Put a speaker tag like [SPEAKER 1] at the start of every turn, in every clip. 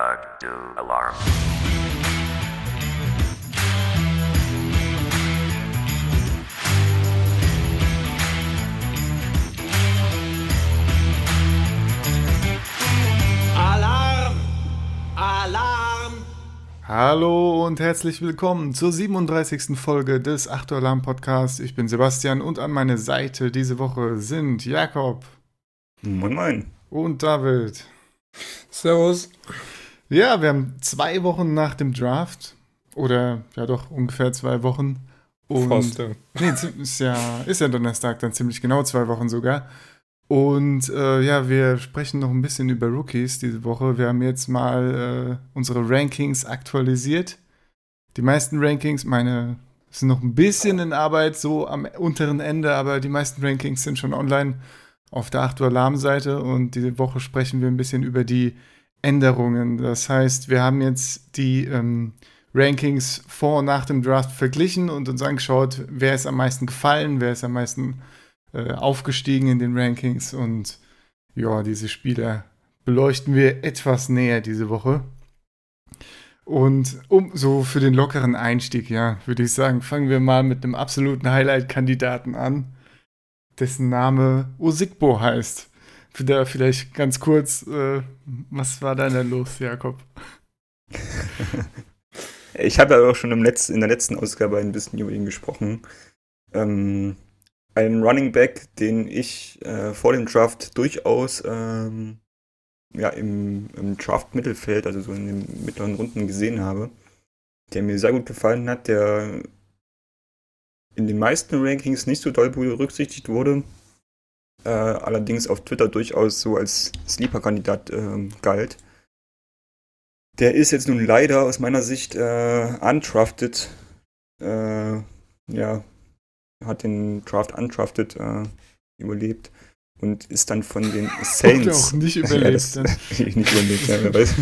[SPEAKER 1] Do, alarm.
[SPEAKER 2] Alarm! Alarm!
[SPEAKER 3] Hallo und herzlich willkommen zur 37. Folge des 8 Alarm Podcasts. Ich bin Sebastian und an meiner Seite diese Woche sind Jakob
[SPEAKER 4] Moin Moin.
[SPEAKER 3] und David.
[SPEAKER 5] Servus.
[SPEAKER 3] Ja, wir haben zwei Wochen nach dem Draft oder ja doch ungefähr zwei Wochen. Und
[SPEAKER 5] Fast, ja.
[SPEAKER 3] Nee, ist ja, ist ja Donnerstag, dann ziemlich genau zwei Wochen sogar. Und äh, ja, wir sprechen noch ein bisschen über Rookies diese Woche. Wir haben jetzt mal äh, unsere Rankings aktualisiert. Die meisten Rankings, meine, sind noch ein bisschen in Arbeit, so am unteren Ende, aber die meisten Rankings sind schon online auf der 8 Uhr Alarm-Seite und diese Woche sprechen wir ein bisschen über die Änderungen. Das heißt, wir haben jetzt die ähm, Rankings vor und nach dem Draft verglichen und uns angeschaut, wer ist am meisten gefallen, wer ist am meisten äh, aufgestiegen in den Rankings und ja, diese Spieler beleuchten wir etwas näher diese Woche. Und um so für den lockeren Einstieg, ja, würde ich sagen, fangen wir mal mit einem absoluten Highlight-Kandidaten an, dessen Name Osigbo heißt. Wieder vielleicht ganz kurz, äh, was war da denn los, Jakob?
[SPEAKER 4] Ich habe ja auch schon im Letz-, in der letzten Ausgabe ein bisschen über ihn gesprochen. Ähm, ein Running Back, den ich äh, vor dem Draft durchaus ähm, ja, im, im Draft-Mittelfeld, also so in den mittleren Runden gesehen habe, der mir sehr gut gefallen hat, der in den meisten Rankings nicht so doll berücksichtigt wurde, äh, allerdings auf Twitter durchaus so als Sleeper-Kandidat ähm, galt. Der ist jetzt nun leider aus meiner Sicht äh, undrafted. Äh, ja, hat den Draft undrafted äh, überlebt und ist dann von den Saints.
[SPEAKER 3] auch nicht
[SPEAKER 4] Ja,
[SPEAKER 3] überlebt.
[SPEAKER 4] das-
[SPEAKER 3] dann.
[SPEAKER 4] nicht überlebt, ja, wer weiß.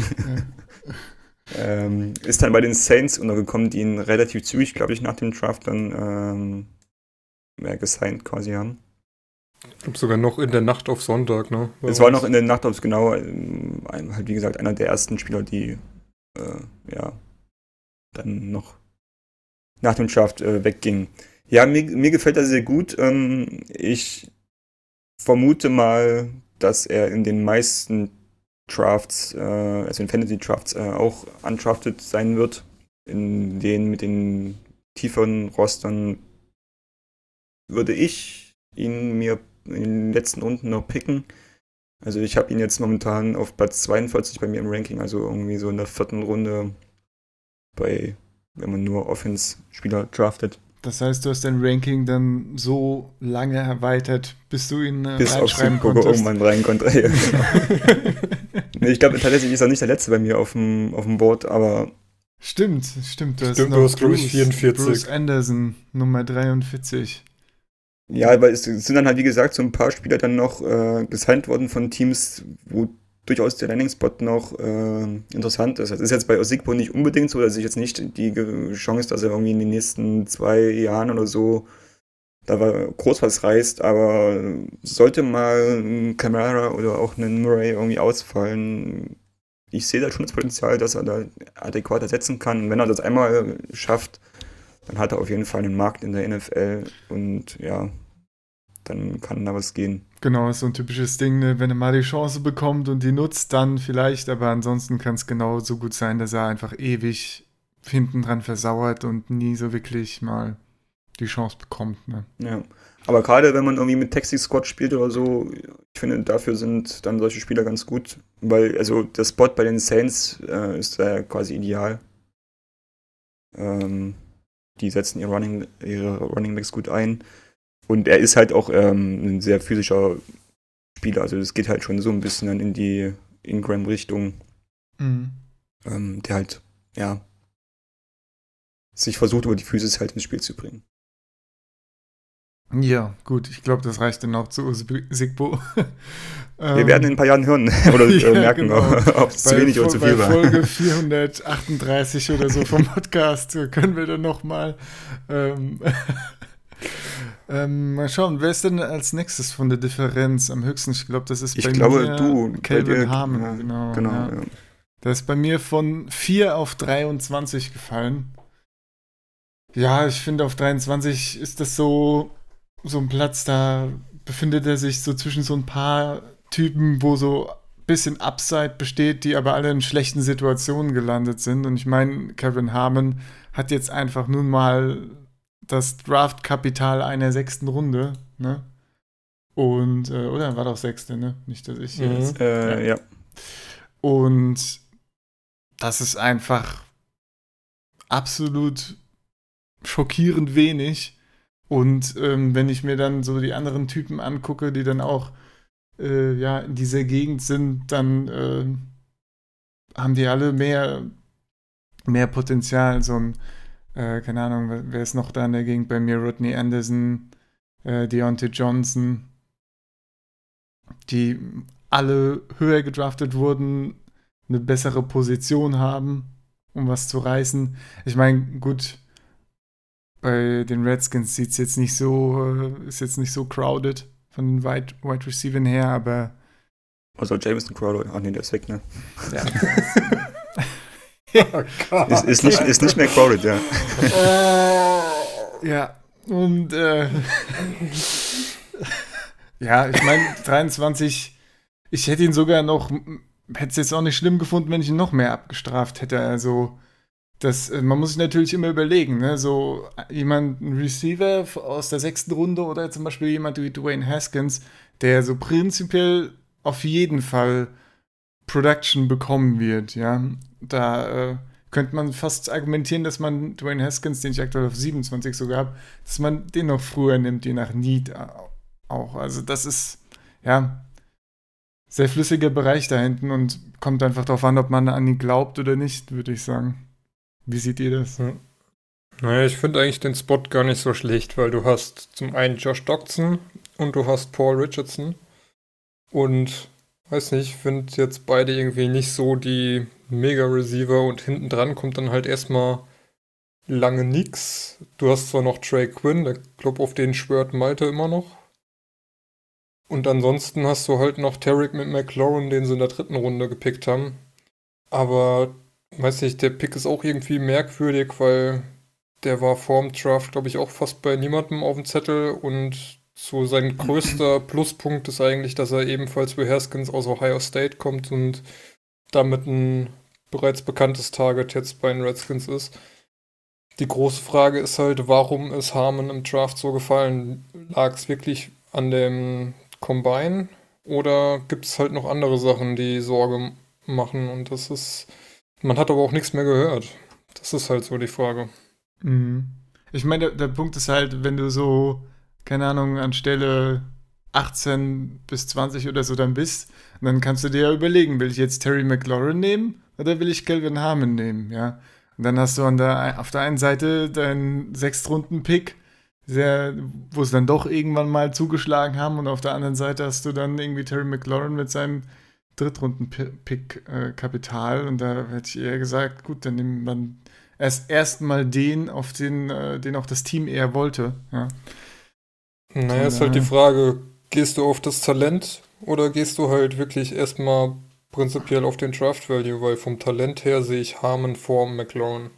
[SPEAKER 4] ähm, ist dann bei den Saints untergekommen, die ihn relativ zügig, glaube ich, nach dem Draft dann ähm, ja, gesigned quasi haben.
[SPEAKER 5] Ich glaube sogar noch in der Nacht auf Sonntag, ne?
[SPEAKER 4] Es war noch in der Nacht aufs genau, ähm, halt wie gesagt, einer der ersten Spieler, die äh, ja dann noch nach dem Draft äh, weggingen. Ja, mir, mir gefällt er sehr gut. Ähm, ich vermute mal, dass er in den meisten Drafts, äh, also in Fantasy Drafts, äh, auch undrafted sein wird. In denen mit den tieferen Rostern würde ich ihn mir den letzten Runden noch picken. Also ich habe ihn jetzt momentan auf Platz 42 bei mir im Ranking, also irgendwie so in der vierten Runde bei, wenn man nur Offense-Spieler draftet.
[SPEAKER 3] Das heißt, du hast dein Ranking dann so lange erweitert, bis du ihn äh,
[SPEAKER 4] Bis auf
[SPEAKER 3] konntest.
[SPEAKER 4] irgendwann rein konnte. Ja, genau. nee, ich glaube tatsächlich ist er nicht der letzte bei mir auf dem, auf dem Board, aber
[SPEAKER 3] Stimmt, stimmt. Du hast
[SPEAKER 5] Stimmt,
[SPEAKER 3] noch
[SPEAKER 5] du hast,
[SPEAKER 3] Bruce-
[SPEAKER 5] 44.
[SPEAKER 3] Bruce Anderson, Nummer 43.
[SPEAKER 4] ja, aber es sind dann halt wie gesagt so ein paar Spieler dann noch äh, gesigned worden von Teams, wo durchaus der Landing-Spot noch äh, interessant ist. Das ist jetzt bei Osigbo nicht unbedingt so, dass ich jetzt nicht die Chance, dass er irgendwie in den nächsten zwei Jahren oder so da groß was reißt, aber sollte mal ein Camara oder auch ein Murray irgendwie ausfallen, ich sehe da schon das Potenzial, dass er da adäquat ersetzen kann. Und wenn er das einmal schafft, dann hat er auf jeden Fall einen Markt in der NFL und ja, dann kann da was gehen.
[SPEAKER 3] Genau, ist so ein typisches Ding, ne? wenn er mal die Chance bekommt und die nutzt, dann vielleicht, aber ansonsten kann es genauso gut sein, dass er einfach ewig hinten dran versauert und nie so wirklich mal die Chance bekommt. Ne?
[SPEAKER 4] Ja. Aber gerade wenn man irgendwie mit Taxi Squad spielt oder so, ich finde, dafür sind dann solche Spieler ganz gut. Weil, also der Spot bei den Saints äh, ist da quasi ideal. Ähm, die setzen ihre Running, ihre Running Backs gut ein. Und er ist halt auch ähm, ein sehr physischer Spieler. Also es geht halt schon so ein bisschen dann in die Ingram-Richtung,
[SPEAKER 3] Mhm.
[SPEAKER 4] ähm, der halt, ja, sich versucht, über die Physis halt ins Spiel zu bringen.
[SPEAKER 3] Ja, gut, ich glaube, das reicht dann auch zu Sigbo.
[SPEAKER 4] Wir werden in ein paar Jahren hören oder äh,
[SPEAKER 3] Ja,
[SPEAKER 4] merken,
[SPEAKER 3] genau.
[SPEAKER 4] ob es zu wenig oder zu viel war.
[SPEAKER 3] Folge 438 oder so vom Podcast äh, können wir dann nochmal ähm, ähm, mal schauen, wer ist denn als nächstes von der Differenz am höchsten? Ich glaube, das ist
[SPEAKER 4] Ich
[SPEAKER 3] bei
[SPEAKER 4] glaube,
[SPEAKER 3] mir
[SPEAKER 4] du,
[SPEAKER 3] Calvin Harmon.
[SPEAKER 4] ja,
[SPEAKER 3] genau.
[SPEAKER 4] Genau,
[SPEAKER 3] ja.
[SPEAKER 4] ja.
[SPEAKER 3] Das ist bei mir von 4 auf 23 gefallen. Ja, ich finde, auf 23 ist das so, so ein Platz, da befindet er sich so zwischen so ein paar Typen, wo so ein bisschen Upside besteht, die aber alle in schlechten Situationen gelandet sind. Und ich meine, Kevin Harmon hat jetzt einfach nun mal das Draftkapital einer sechsten Runde, ne? Und, äh, oder war doch sechste, ne? Nicht, dass ich hier
[SPEAKER 5] Mhm.
[SPEAKER 3] jetzt.
[SPEAKER 4] Äh, ja.
[SPEAKER 3] Und das ist einfach absolut schockierend wenig. Und ähm, wenn ich mir dann so die anderen Typen angucke, die dann auch äh, ja, in dieser Gegend sind, dann äh, haben die alle mehr, mehr Potenzial. So ein, äh, keine Ahnung, wer- ist noch da in der Gegend bei mir? Rodney Anderson, äh, Deontay Johnson, die alle höher gedraftet wurden, eine bessere Position haben, um was zu reißen. Ich meine, gut, bei den Redskins sieht es jetzt nicht so, äh, ist jetzt nicht so crowded von den Wide, Wide Receivern her, aber
[SPEAKER 4] Also Jameson Crowder, ach nee, der ist weg, ne?
[SPEAKER 3] ja.
[SPEAKER 5] Oh Gott.
[SPEAKER 4] Ist, ist, nicht, ist nicht mehr crowded, ja.
[SPEAKER 3] ja, und äh, ja, ich meine, 23, ich hätte ihn sogar noch, hätte es jetzt auch nicht schlimm gefunden, wenn ich ihn noch mehr abgestraft hätte. Also, das, äh, man muss sich natürlich immer überlegen, ne? So jemand, ein Receiver aus der sechsten Runde oder zum Beispiel jemand wie Dwayne Haskins, der so prinzipiell auf jeden Fall Production bekommen wird, ja. Da äh, könnte man fast argumentieren, dass man Dwayne Haskins, den ich aktuell auf 27 sogar habe, dass man den noch früher nimmt, je nach Need auch. Also das ist, ja, sehr flüssiger Bereich da hinten und kommt einfach darauf an, ob man an ihn glaubt oder nicht, würde ich sagen. Wie seht ihr das?
[SPEAKER 5] Naja, ich finde eigentlich den Spot gar nicht so schlecht, weil du hast zum einen Josh Doxson und du hast Paul Richardson. Und weiß nicht, ich finde jetzt beide irgendwie nicht so die Mega-Receiver und hinten dran kommt dann halt erstmal lange nix. Du hast zwar noch Trey Quinn, der Club auf den schwört Malte immer noch. Und ansonsten hast du halt noch Tarek mit McLaurin, den sie in der dritten Runde gepickt haben. Aber weiß nicht, der Pick ist auch irgendwie merkwürdig, weil der war vorm Draft, glaube ich, auch fast bei niemandem auf dem Zettel und so sein größter Pluspunkt ist eigentlich, dass er ebenfalls wie Haskins aus Ohio State kommt und damit ein bereits bekanntes Target jetzt bei den Redskins ist. Die große Frage ist halt, warum ist Harmon im Draft so gefallen? Lag es wirklich an dem Combine oder gibt es halt noch andere Sachen, die Sorge machen? Und das ist, man hat aber auch nichts mehr gehört. Das ist halt so die Frage.
[SPEAKER 3] Mhm. Ich meine, der, der Punkt ist halt, wenn du so, keine Ahnung, an Stelle 18 bis 20 oder so dann bist, dann kannst du dir ja überlegen, will ich jetzt Terry McLaurin nehmen oder will ich Calvin Harmon nehmen, ja? Und dann hast du an der, auf der einen Seite deinen Sechstrunden-Pick, wo es dann doch irgendwann mal zugeschlagen haben und auf der anderen Seite hast du dann irgendwie Terry McLaurin mit seinem Drittrunden-Pick-Kapital und da hätte ich eher gesagt, gut, dann nimmt man erst erstmal den, auf den, äh, den auch das Team eher wollte. Ja.
[SPEAKER 5] Naja, ist halt die Frage, gehst du auf das Talent oder gehst du halt wirklich erstmal prinzipiell auf den Draft Value, weil vom Talent her sehe ich Harmon vor McLaurin.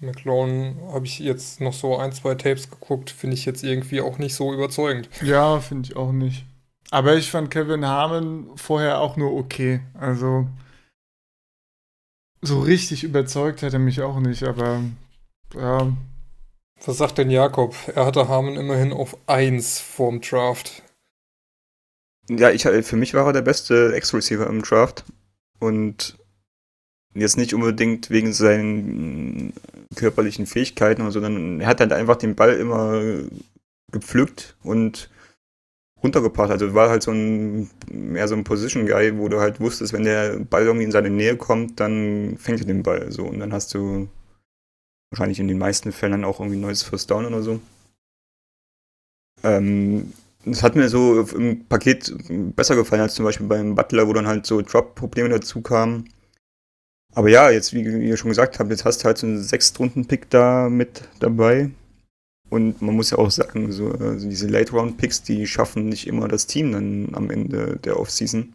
[SPEAKER 5] McLaurin habe ich jetzt noch so ein, zwei Tapes geguckt, finde ich jetzt irgendwie auch nicht so überzeugend.
[SPEAKER 3] Ja, finde ich auch nicht. Aber ich fand Kevin Harmon vorher auch nur okay. Also so richtig überzeugt hat er mich auch nicht, aber ja.
[SPEAKER 5] Was sagt denn Jakob? Er hatte Harmon immerhin auf 1 vorm Draft.
[SPEAKER 4] Ja, ich, für mich war er der beste Ex-Receiver im Draft. Und jetzt nicht unbedingt wegen seinen körperlichen Fähigkeiten, sondern er hat halt einfach den Ball immer gepflückt und runtergebracht. Also war halt so ein mehr so ein Position Guy, wo du halt wusstest, wenn der Ball irgendwie in seine Nähe kommt, dann fängt er den Ball so und dann hast du wahrscheinlich in den meisten Fällen dann auch irgendwie ein neues First Down oder so. Ähm, das hat mir so im Paket besser gefallen als zum Beispiel beim Butler, wo dann halt so Drop-Probleme dazu kamen. Aber ja, jetzt, wie ihr schon gesagt habt, jetzt hast du halt so einen Sechstrunden-Pick da mit dabei. Und man muss ja auch sagen, so also diese Late-Round-Picks, die schaffen nicht immer das Team dann am Ende der Offseason.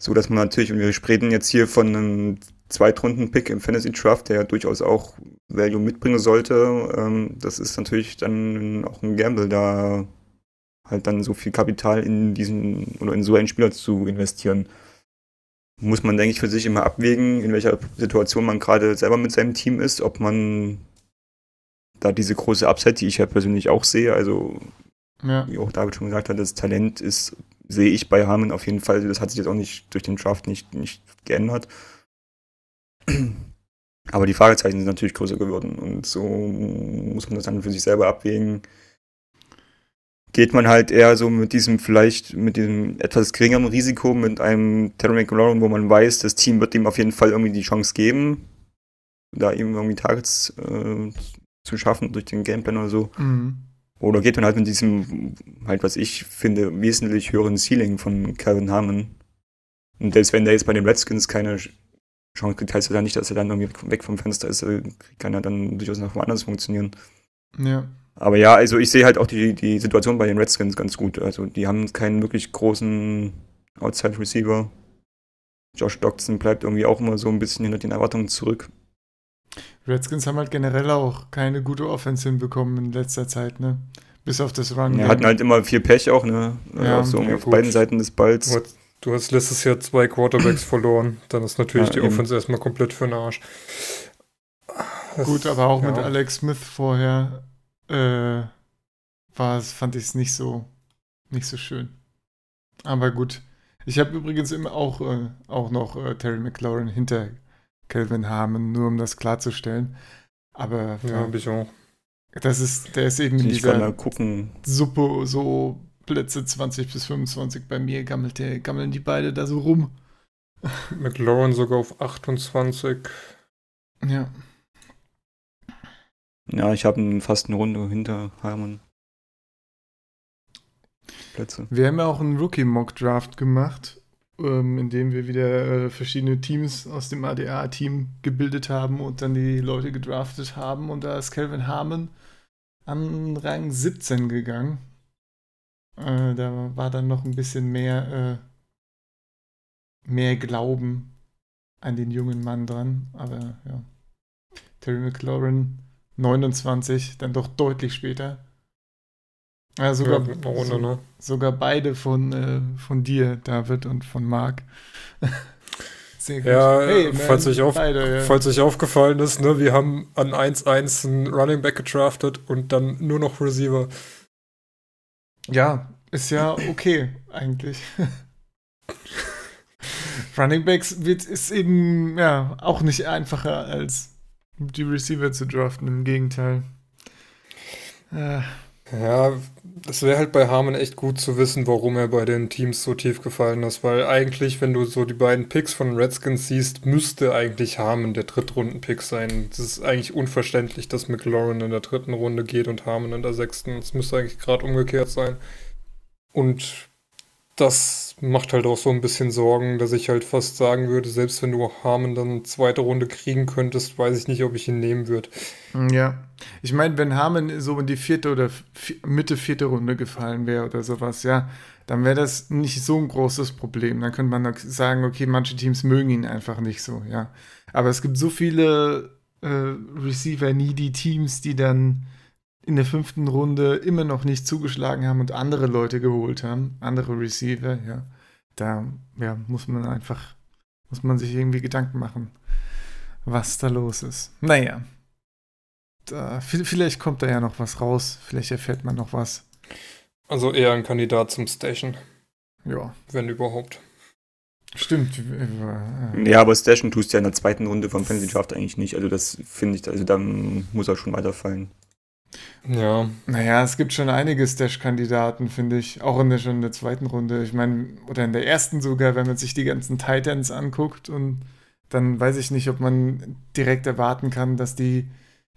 [SPEAKER 4] so, dass man natürlich, und wir sprechen jetzt hier von einem Zweitrunden-Pick im Fantasy Draft, der ja durchaus auch Value mitbringen sollte. Ähm, das ist natürlich dann auch ein Gamble, da halt dann so viel Kapital in diesen oder in so einen Spieler zu investieren. Muss man, denke ich, für sich immer abwägen, in welcher Situation man gerade selber mit seinem Team ist, ob man da diese große Upside, die ich ja persönlich auch sehe, also ja. wie auch David schon gesagt hat, das Talent ist, sehe ich bei Harmon auf jeden Fall, das hat sich jetzt auch nicht durch den Draft nicht, nicht geändert. Aber die Fragezeichen sind natürlich größer geworden und so muss man das dann für sich selber abwägen. Geht man halt eher so mit diesem vielleicht, mit diesem etwas geringeren Risiko, mit einem Terry McLaurin, wo man weiß, das Team wird ihm auf jeden Fall irgendwie die Chance geben, da ihm irgendwie Targets äh, zu schaffen durch den Gameplan oder so. Mhm. Oder geht man halt mit diesem, halt was ich finde, wesentlich höheren Ceiling von Calvin Harmon. Und selbst wenn der jetzt bei den Redskins keine Chance kriegt, heißt das ja nicht, dass er dann irgendwie weg vom Fenster ist. Kann ja dann durchaus noch woanders funktionieren.
[SPEAKER 3] Ja.
[SPEAKER 4] Aber ja, also ich sehe halt auch die, die Situation bei den Redskins ganz gut. Also die haben keinen wirklich großen Outside Receiver. Josh Doxson bleibt irgendwie auch immer so ein bisschen hinter den Erwartungen zurück.
[SPEAKER 3] Redskins haben halt generell auch keine gute Offense hinbekommen in letzter Zeit, ne? Bis auf das Run.
[SPEAKER 4] Ja, hatten halt immer viel Pech auch, ne? Ja, so ja, auf gut. beiden Seiten des Balls.
[SPEAKER 5] Du hast, du hast, letztes Jahr zwei Quarterbacks verloren. Dann ist natürlich ja, die eben. Offense erstmal komplett für den Arsch.
[SPEAKER 3] Das, gut, aber auch ja. mit Alex Smith vorher äh, war, fand ich es nicht so, nicht so schön. Aber gut. Ich habe übrigens immer auch, äh, auch noch äh, Terry McLaurin hinter Calvin Harmon, nur um das klarzustellen. Aber
[SPEAKER 5] ja, habe ich auch.
[SPEAKER 3] Das ist, der ist eben in dieser Suppe so Plätze 20 bis 25 bei mir gammelt der, gammeln die beide da so rum.
[SPEAKER 5] McLaurin sogar auf 28.
[SPEAKER 3] Ja.
[SPEAKER 4] Ja, ich habe fast eine Runde hinter Harmon.
[SPEAKER 3] Plätze. Wir haben ja auch einen Rookie-Mock-Draft gemacht ähm, indem wir wieder äh, verschiedene Teams aus dem ADA-Team gebildet haben und dann die Leute gedraftet haben. Und da ist Calvin Harmon an Rang 17 gegangen. Äh, da war dann noch ein bisschen mehr, äh, mehr Glauben an den jungen Mann dran. Aber ja. Terry McLaurin 29, dann doch deutlich später. Ja, sogar, ja, Runde, so, ne? sogar beide von, äh, von dir, David, und von Marc.
[SPEAKER 5] Sehr gut. Ja, hey, falls, euch auf, beide, ja. falls euch aufgefallen ist, ne, wir haben an 1-1 einen Running Back gedraftet und dann nur noch Receiver.
[SPEAKER 3] Ja, ist ja okay, eigentlich. Running Backs wird, ist eben ja auch nicht einfacher als die Receiver zu draften, im Gegenteil.
[SPEAKER 5] Äh, ja, das wäre halt bei Harmon echt gut zu wissen, warum er bei den Teams so tief gefallen ist, weil eigentlich, wenn du so die beiden Picks von Redskins siehst, müsste eigentlich Harmon der Drittrunden-Pick sein. Es ist eigentlich unverständlich, dass McLaurin in der dritten Runde geht und Harmon in der sechsten. Es müsste eigentlich gerade umgekehrt sein. Und das macht halt auch so ein bisschen Sorgen, dass ich halt fast sagen würde, selbst wenn du Harmon dann zweite Runde kriegen könntest, weiß ich nicht, ob ich ihn nehmen würde.
[SPEAKER 3] Ja, ich meine, wenn Harmon so in die vierte oder Mitte vierte Runde gefallen wäre oder sowas, ja, dann wäre das nicht so ein großes Problem. Dann könnte man sagen, okay, manche Teams mögen ihn einfach nicht so, ja. Aber es gibt so viele äh, Receiver-needy-Teams, die dann in der fünften Runde immer noch nicht zugeschlagen haben und andere Leute geholt haben, andere Receiver, ja, da ja, muss man einfach, muss man sich irgendwie Gedanken machen, was da los ist. Naja, da, vielleicht kommt da ja noch was raus, vielleicht erfährt man noch was.
[SPEAKER 5] Also eher ein Kandidat zum Station.
[SPEAKER 3] Ja.
[SPEAKER 5] Wenn überhaupt.
[SPEAKER 3] Stimmt.
[SPEAKER 4] Ja, aber Station tust du ja in der zweiten Runde vom Fantasy Draft eigentlich nicht. Also das finde ich, also dann muss er schon weiterfallen.
[SPEAKER 3] Ja. Naja, es gibt schon einige Stash-Kandidaten, finde ich. Auch in der, schon in der zweiten Runde. Ich meine, oder in der ersten sogar, wenn man sich die ganzen Titans anguckt. Und dann weiß ich nicht, ob man direkt erwarten kann, dass die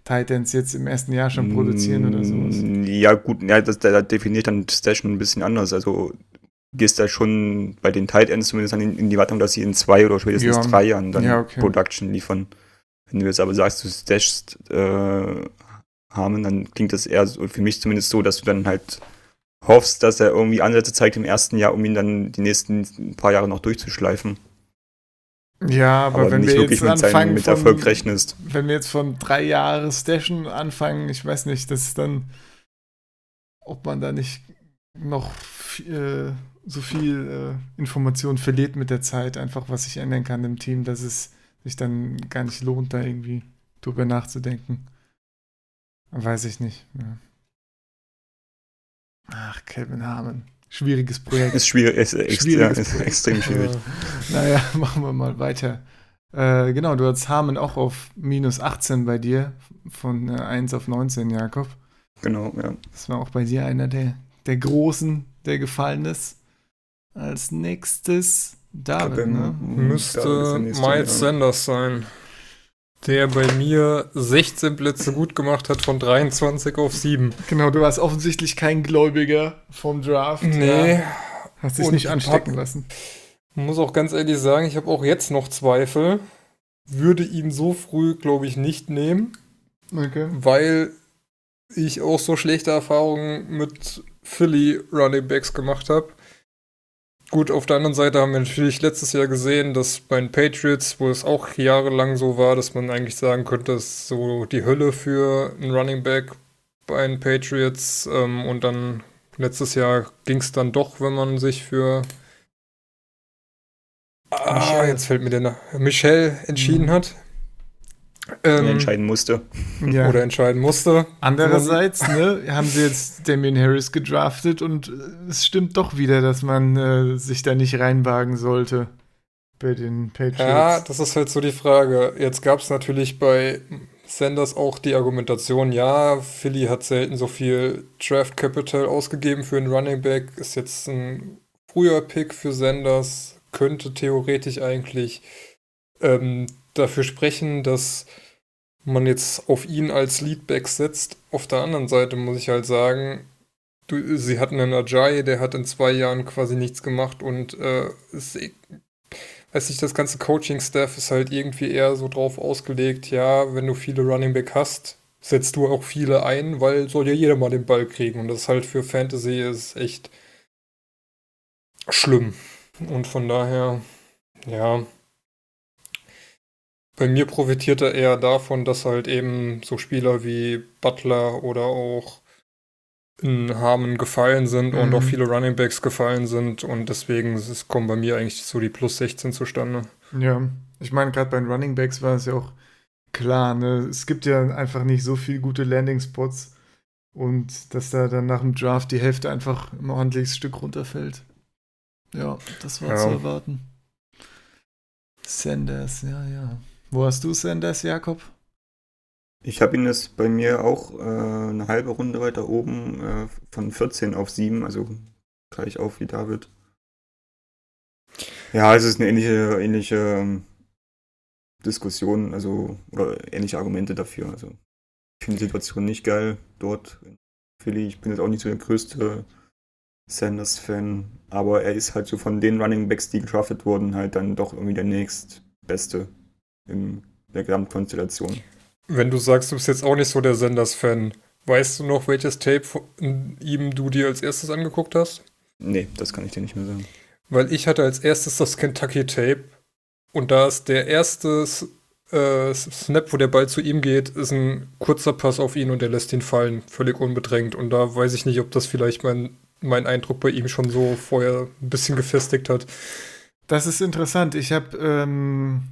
[SPEAKER 3] Titans jetzt im ersten Jahr schon produzieren oder sowas.
[SPEAKER 4] Ja, gut, ja, das, da definiert dann Stash ein bisschen anders. Also gehst da schon bei den Titans zumindest in, in die Wartung, dass sie in zwei oder spätestens ja. drei Jahren dann ja, okay. Production liefern. Wenn du jetzt aber sagst, du stashst äh, Harmon, dann klingt das eher so, für mich zumindest so, dass du dann halt hoffst, dass er irgendwie Ansätze zeigt im ersten Jahr, um ihn dann die nächsten paar Jahre noch durchzuschleifen.
[SPEAKER 3] Ja, aber,
[SPEAKER 4] Aber
[SPEAKER 3] wenn wir
[SPEAKER 4] wirklich
[SPEAKER 3] jetzt anfangen
[SPEAKER 4] mit
[SPEAKER 3] von,
[SPEAKER 4] Erfolg rechnest.
[SPEAKER 3] wenn wir jetzt von drei Jahre Stashen anfangen, ich weiß nicht, das ist dann, ob man da nicht noch äh, so viel äh, Information verliert mit der Zeit, einfach was sich ändern kann im Team, dass es sich dann gar nicht lohnt, da irgendwie drüber nachzudenken. Weiß ich nicht. Ja. Ach, Kevin Harmon. Schwieriges Projekt.
[SPEAKER 4] Ist schwierig, ist,
[SPEAKER 3] Schwieriges
[SPEAKER 4] ja, ist
[SPEAKER 3] Projekt.
[SPEAKER 4] extrem schwierig.
[SPEAKER 3] Äh, naja, machen wir mal weiter. Äh, genau, du hast Harmon auch auf minus 18 bei dir, von äh, 1 auf 19, Jakob.
[SPEAKER 4] Genau, ja.
[SPEAKER 3] Das war auch bei dir einer der, der Großen, der gefallen ist. Als nächstes David,
[SPEAKER 4] Aber,
[SPEAKER 3] ne?
[SPEAKER 5] Müsste Miles. Sanders sein. Der bei mir 16 Plätze gut gemacht hat von 23 auf 7.
[SPEAKER 3] Genau, du warst offensichtlich kein Gläubiger vom Draft.
[SPEAKER 5] Nee,
[SPEAKER 3] Ja. Hast dich
[SPEAKER 5] Und
[SPEAKER 3] nicht anstecken
[SPEAKER 5] hab-
[SPEAKER 3] lassen.
[SPEAKER 5] muss auch ganz ehrlich sagen, ich habe auch jetzt noch Zweifel. Würde ihn so früh, glaube ich, nicht nehmen,
[SPEAKER 3] Okay.
[SPEAKER 5] weil ich auch so schlechte Erfahrungen mit Philly Running Backs gemacht habe. Gut, auf der anderen Seite haben wir natürlich letztes Jahr gesehen, dass bei den Patriots, wo es auch jahrelang so war, dass man eigentlich sagen könnte, das ist so die Hölle für einen Running Back bei den Patriots. Ähm, und dann letztes Jahr ging es dann doch, wenn man sich für Ah,
[SPEAKER 3] Michel.
[SPEAKER 5] jetzt fällt mir der nach Michel entschieden
[SPEAKER 3] Mhm.
[SPEAKER 5] hat. Ähm,
[SPEAKER 4] entscheiden musste.
[SPEAKER 3] Ja.
[SPEAKER 5] Oder entscheiden musste.
[SPEAKER 3] Andererseits ne, haben sie jetzt Damien Harris gedraftet und äh, es stimmt doch wieder, dass man äh, sich da nicht reinwagen sollte bei den Patriots.
[SPEAKER 5] Ja, das ist halt so die Frage. Jetzt gab es natürlich bei Sanders auch die Argumentation, ja, Philly hat selten so viel Draft Capital ausgegeben für einen Running Back, ist jetzt ein früher Pick für Sanders, könnte theoretisch eigentlich ähm, dafür sprechen, dass man jetzt auf ihn als Leadback setzt. Auf der anderen Seite muss ich halt sagen, du, sie hatten einen Ajay, der hat in zwei Jahren quasi nichts gemacht und äh, ist weiß nicht, das ganze Coaching-Staff ist halt irgendwie eher so drauf ausgelegt, ja, wenn du viele Running Back hast, setzt du auch viele ein, weil soll ja jeder mal den Ball kriegen. Und das halt für Fantasy ist echt schlimm. Und von daher, ja, bei mir profitiert er eher davon, dass halt eben so Spieler wie Butler oder auch in Harmon gefallen sind und
[SPEAKER 3] Mhm.
[SPEAKER 5] auch viele Running Backs gefallen sind und deswegen es- kommen bei mir eigentlich so die plus 16 zustande.
[SPEAKER 3] Ja, ich meine, gerade bei den Running Backs war es ja auch klar, ne? Es gibt ja einfach nicht so viele gute Landing-Spots und dass da dann nach dem Draft die Hälfte einfach ein ordentliches Stück runterfällt. Ja, das war
[SPEAKER 5] Ja.
[SPEAKER 3] zu erwarten. Sanders, ja, ja. Wo hast du Sanders, Jakob?
[SPEAKER 4] Ich habe ihn jetzt bei mir auch äh, eine halbe Runde weiter oben äh, von 14 auf 7, also gleich auf wie David. Ja, es ist eine ähnliche, ähnliche ähm, Diskussion, also oder ähnliche Argumente dafür. Also ich finde die Situation nicht geil dort in Philly. Ich bin jetzt auch nicht so der größte Sanders-Fan, aber er ist halt so von den Running Backs, die gedraftet wurden, halt dann doch irgendwie der nächstbeste in der Gesamtkonstellation.
[SPEAKER 5] Wenn du sagst, du bist jetzt auch nicht so der Senders-Fan, weißt du noch, welches Tape von ihm du dir als erstes angeguckt hast?
[SPEAKER 4] Nee, das kann ich dir nicht mehr sagen.
[SPEAKER 5] Weil ich hatte als erstes das Kentucky Tape und da ist der erste äh, Snap, wo der Ball zu ihm geht, ist ein kurzer Pass auf ihn und er lässt ihn fallen, völlig unbedrängt. Und da weiß ich nicht, ob das vielleicht mein, mein Eindruck bei ihm schon so vorher ein bisschen gefestigt hat.
[SPEAKER 3] Das ist interessant. Ich habe ähm,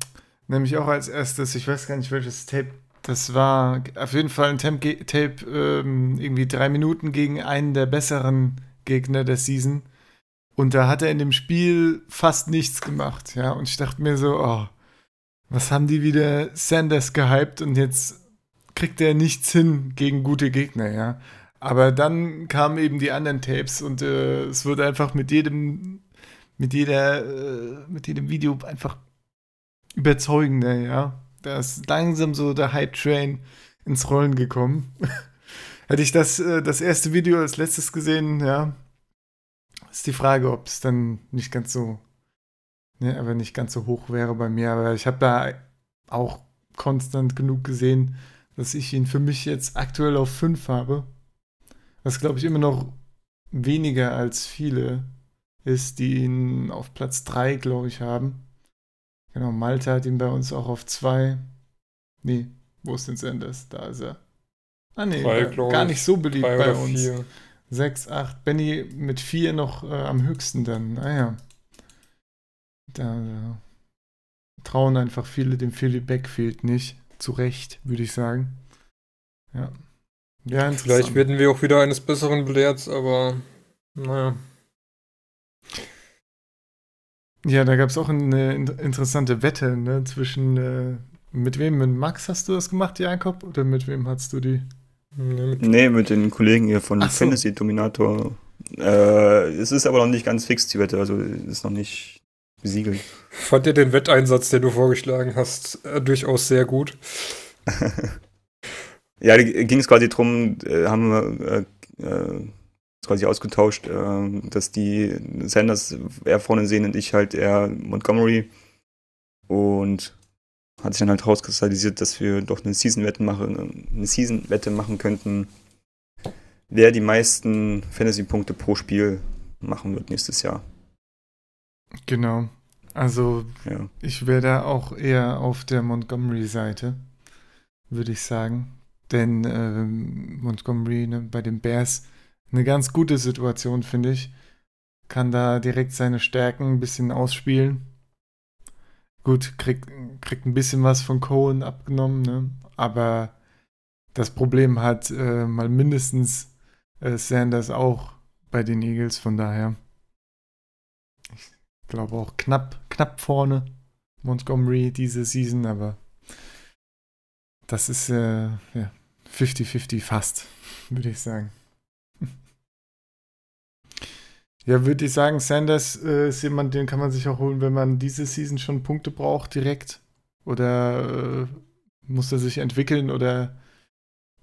[SPEAKER 3] nämlich auch als erstes, ich weiß gar nicht welches Tape, das war auf jeden Fall ein Tape, ähm, irgendwie drei Minuten gegen einen der besseren Gegner der Season. Und da hat er in dem Spiel fast nichts gemacht, ja. Und ich dachte mir so, oh, was haben die wieder Sanders gehypt und jetzt kriegt er nichts hin gegen gute Gegner, ja. Aber dann kamen eben die anderen Tapes und äh, es wurde einfach mit jedem mit jeder, äh, mit jedem Video einfach überzeugender, ja. Da ist langsam so der Hype-Train ins Rollen gekommen. Hätte ich das, äh, das erste Video als letztes gesehen, ja, ist die Frage, ob es dann nicht ganz so, ne, aber nicht ganz so hoch wäre bei mir. Aber ich habe da auch konstant genug gesehen, dass ich ihn für mich jetzt aktuell auf 5 habe. Was glaube ich immer noch weniger als viele ist, die ihn auf Platz 3, glaube ich, haben. Genau, Malta hat ihn bei uns auch auf 2. Nee, wo ist denn Sanders? Da ist er. Ah, nee,
[SPEAKER 5] Drei,
[SPEAKER 3] gar, nicht so beliebt bei uns.
[SPEAKER 5] vier.
[SPEAKER 3] 6, 8. Benny mit 4 noch äh, am höchsten dann. Ah ja. Da, da trauen einfach viele dem Philly Backfield nicht. Zu Recht, würde ich sagen. Ja. Ja,
[SPEAKER 5] Vielleicht werden wir auch wieder eines Besseren belehrt, aber naja.
[SPEAKER 3] Ja, da gab es auch eine in interessante Wette ne, zwischen. Äh, mit wem? Mit Max hast du das gemacht, Jakob? Oder mit wem hast du die?
[SPEAKER 5] ne, mit-
[SPEAKER 4] Nee, mit den Kollegen hier von
[SPEAKER 3] Ach so.
[SPEAKER 4] Fantasy Dominator. Äh, es ist aber noch nicht ganz fix, die Wette, also ist noch nicht besiegelt.
[SPEAKER 5] Fand ihr den Wetteinsatz, den du vorgeschlagen hast, äh, durchaus sehr gut?
[SPEAKER 4] Ja, da ging es quasi drum, äh, haben wir äh, äh, quasi ausgetauscht, äh, dass die Sanders eher vorne sehen und ich halt eher Montgomery. Und hat sich dann halt rauskristallisiert, dass wir doch eine Season-Wette machen, eine Season-Wette machen könnten, wer die meisten Fantasy-Punkte pro Spiel machen wird nächstes Jahr.
[SPEAKER 3] Genau. Also,
[SPEAKER 4] Ja.
[SPEAKER 3] ich wäre da auch eher auf der Montgomery-Seite, würde ich sagen. Denn ähm, Montgomery ne, bei den Bears eine ganz gute Situation, finde ich. Kann da direkt seine Stärken ein bisschen ausspielen. Gut, kriegt, kriegt ein bisschen was von Cohen abgenommen, ne? aber das Problem hat äh, mal mindestens äh, Sanders auch bei den Eagles, von daher ich glaube auch knapp, knapp vorne Montgomery diese Season, aber das ist äh, ja, 50-50 fast, würde ich sagen. Ja, würde ich sagen, Sanders äh, ist jemand, den kann man sich auch holen, wenn man diese Season schon Punkte braucht direkt. Oder äh, muss er sich entwickeln oder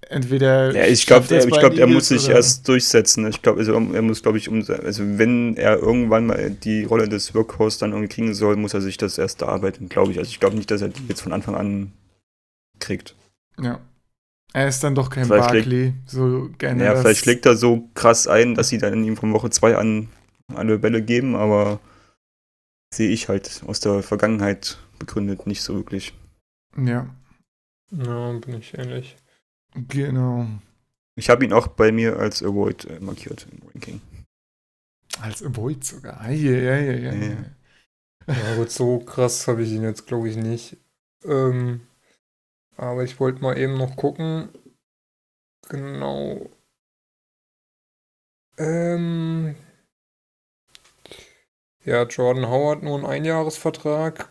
[SPEAKER 3] entweder.
[SPEAKER 4] Ja, ich glaube,
[SPEAKER 3] er es
[SPEAKER 4] ich glaub, er muss sich
[SPEAKER 3] oder-
[SPEAKER 4] erst durchsetzen. Ich glaube, also er muss, glaube ich, um, also wenn er irgendwann mal die Rolle des Workhorse dann irgendwie kriegen soll, muss er sich das erst erarbeiten, glaube ich. Also ich glaube nicht, dass er die jetzt von Anfang an kriegt.
[SPEAKER 3] Ja. Er ist dann doch kein
[SPEAKER 4] Vielleicht schlägt-
[SPEAKER 3] Barkley, so gerne.
[SPEAKER 4] Ja, vielleicht schlägt er so krass ein, dass sie dann ihm von Woche 2 an alle Bälle geben, aber sehe ich halt aus der Vergangenheit begründet nicht so wirklich.
[SPEAKER 3] Ja,
[SPEAKER 5] Ja, bin ich ähnlich.
[SPEAKER 3] genau.
[SPEAKER 4] Ich habe ihn auch bei mir als Avoid äh, markiert im Ranking.
[SPEAKER 3] Als Avoid sogar. Ei, ei, ei.
[SPEAKER 4] Ja.
[SPEAKER 5] Ja gut, so krass habe ich ihn jetzt glaube ich nicht. Ähm, aber ich wollte mal eben noch gucken. Genau. Ähm, ja, Jordan Howard nur ein Einjahresvertrag.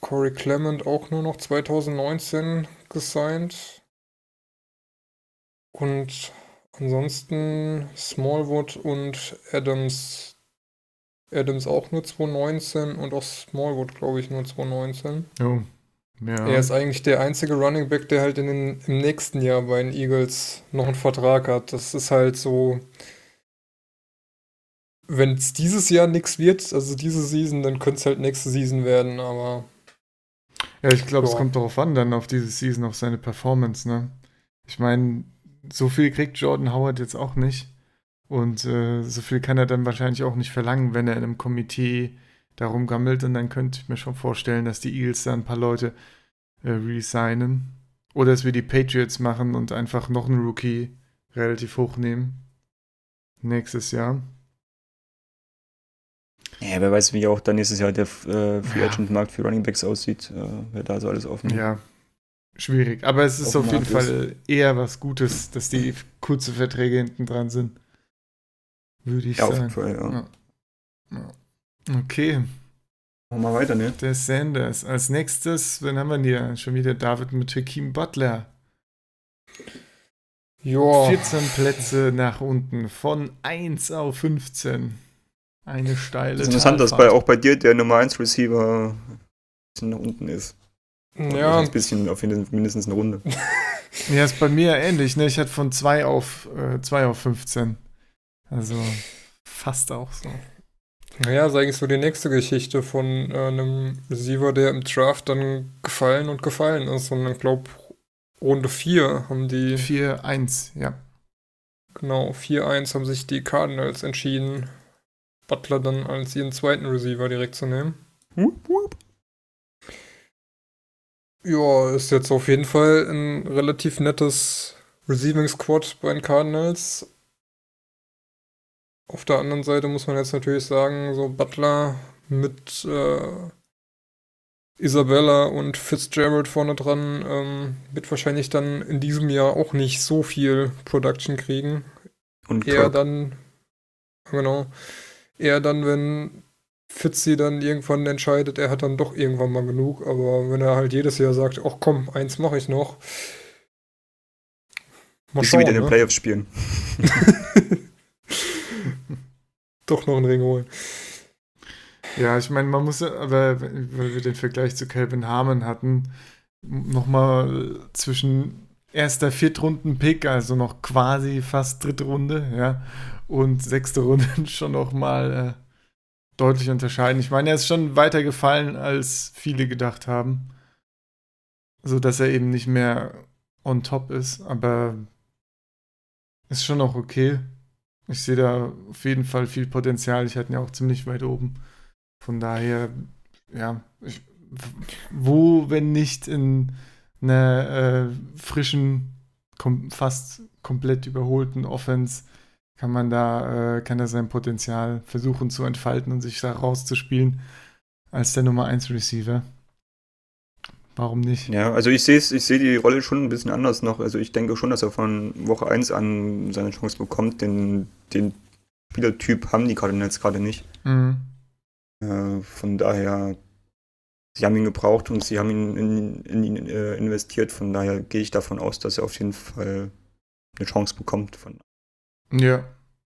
[SPEAKER 5] Corey Clement auch nur noch 2019 gesigned. Und ansonsten Smallwood und Adams Adams auch nur 2019 und auch Smallwood, glaube ich, nur 2019.
[SPEAKER 3] Oh. Ja.
[SPEAKER 5] Er ist eigentlich der einzige Running Back, der halt in den, im nächsten Jahr bei den Eagles noch einen Vertrag hat. Das ist halt so, wenn es dieses Jahr nichts wird, also diese Season, dann könnte es halt nächste Season werden, aber
[SPEAKER 3] Ja, ich glaube, es kommt darauf an, dann auf diese Season, auf seine Performance, ne? Ich meine, so viel kriegt Jordan Howard jetzt auch nicht. Und äh, so viel kann er dann wahrscheinlich auch nicht verlangen, wenn er in einem Komitee darum gammelt. Und dann könnte ich mir schon vorstellen, dass die Eagles da ein paar Leute äh, resignen. Oder dass wir die Patriots machen und einfach noch einen Rookie relativ hochnehmen. Nächstes Jahr.
[SPEAKER 4] Ja, wer weiß, wie auch dann nächstes Jahr der äh, Free. Agent Markt für Running Backs aussieht, äh, wer da so alles offen.
[SPEAKER 3] Ja, schwierig. Aber es ist
[SPEAKER 4] Auf
[SPEAKER 3] auf jeden
[SPEAKER 4] Markt
[SPEAKER 3] Fall eher was Gutes, dass die kurze Verträge hinten dran sind. Würde ich
[SPEAKER 4] Ja, auf
[SPEAKER 3] sagen.
[SPEAKER 4] jeden Fall, ja.
[SPEAKER 3] Ja. Ja. Okay,
[SPEAKER 4] Machen wir weiter, ne?
[SPEAKER 3] der Sanders. Als nächstes, wen haben wir hier? Schon wieder David mit Hakeem Butler.
[SPEAKER 5] ja,
[SPEAKER 3] 14 Plätze nach unten, von 1 auf 15. Eine steile
[SPEAKER 4] Das ist interessant, dass bei,
[SPEAKER 3] Talfahrt.
[SPEAKER 4] auch bei dir der Nummer 1 Receiver ein bisschen nach unten ist.
[SPEAKER 5] ja,
[SPEAKER 4] Ein bisschen auf jeden, mindestens eine Runde.
[SPEAKER 3] Ja, ist bei mir ähnlich, ne? Ich hatte von 2 auf, äh, 2 auf 15. Also fast auch so.
[SPEAKER 5] Naja, ist eigentlich so die nächste Geschichte von äh, einem Receiver, der im Draft dann gefallen und gefallen ist. Und ich glaube, Runde 4 haben die
[SPEAKER 3] 4-1, ja.
[SPEAKER 5] Genau, 4-1 haben sich die Cardinals entschieden, Butler dann als ihren zweiten Receiver direkt zu nehmen.
[SPEAKER 4] Wupp, wupp.
[SPEAKER 5] Ja, ist jetzt auf jeden Fall ein relativ nettes Receiving Squad bei den Cardinals. Auf der anderen Seite muss man jetzt natürlich sagen, so Butler mit äh, Isabella und Fitzgerald vorne dran ähm, wird wahrscheinlich dann in diesem Jahr auch nicht so viel Production kriegen.
[SPEAKER 4] Und
[SPEAKER 5] Eher
[SPEAKER 4] Kirk.
[SPEAKER 5] dann, genau, eher dann, wenn Fitzy dann irgendwann entscheidet, er hat dann doch irgendwann mal genug, aber wenn er halt jedes Jahr sagt, ach komm, eins mache ich noch. Mal
[SPEAKER 4] Bis sie wieder in den
[SPEAKER 5] ne?
[SPEAKER 4] Playoffs spielen.
[SPEAKER 5] Doch noch einen Ring holen.
[SPEAKER 3] Ja, ich meine, man muss, aber weil wir den Vergleich zu Calvin Harmon hatten, nochmal zwischen erster Viertrunden-Pick, also noch quasi fast dritte Runde, ja, und sechste Runde schon nochmal äh, deutlich unterscheiden. Ich meine, er ist schon weiter gefallen, als viele gedacht haben. So dass er eben nicht mehr on top ist, aber ist schon noch okay. Ich sehe da auf jeden Fall viel Potenzial. Ich hatte ihn ja auch ziemlich weit oben. Von daher, ja, ich, wo, wenn nicht in einer äh, frischen, kom fast komplett überholten Offense, kann man da, äh, kann er sein Potenzial versuchen zu entfalten und sich da rauszuspielen als der Nummer 1 Receiver. Warum nicht?
[SPEAKER 4] Ja, also ich sehe ich sehe die Rolle schon ein bisschen anders noch. Also ich denke schon, dass er von Woche 1 an seine Chance bekommt. Den, den Spielertyp haben die Cardinals gerade nicht.
[SPEAKER 3] Mhm.
[SPEAKER 4] Äh, von daher, sie haben ihn gebraucht und sie haben ihn in, in ihn äh, investiert. Von daher gehe ich davon aus, dass er auf jeden Fall eine Chance bekommt. Von,
[SPEAKER 3] Ja.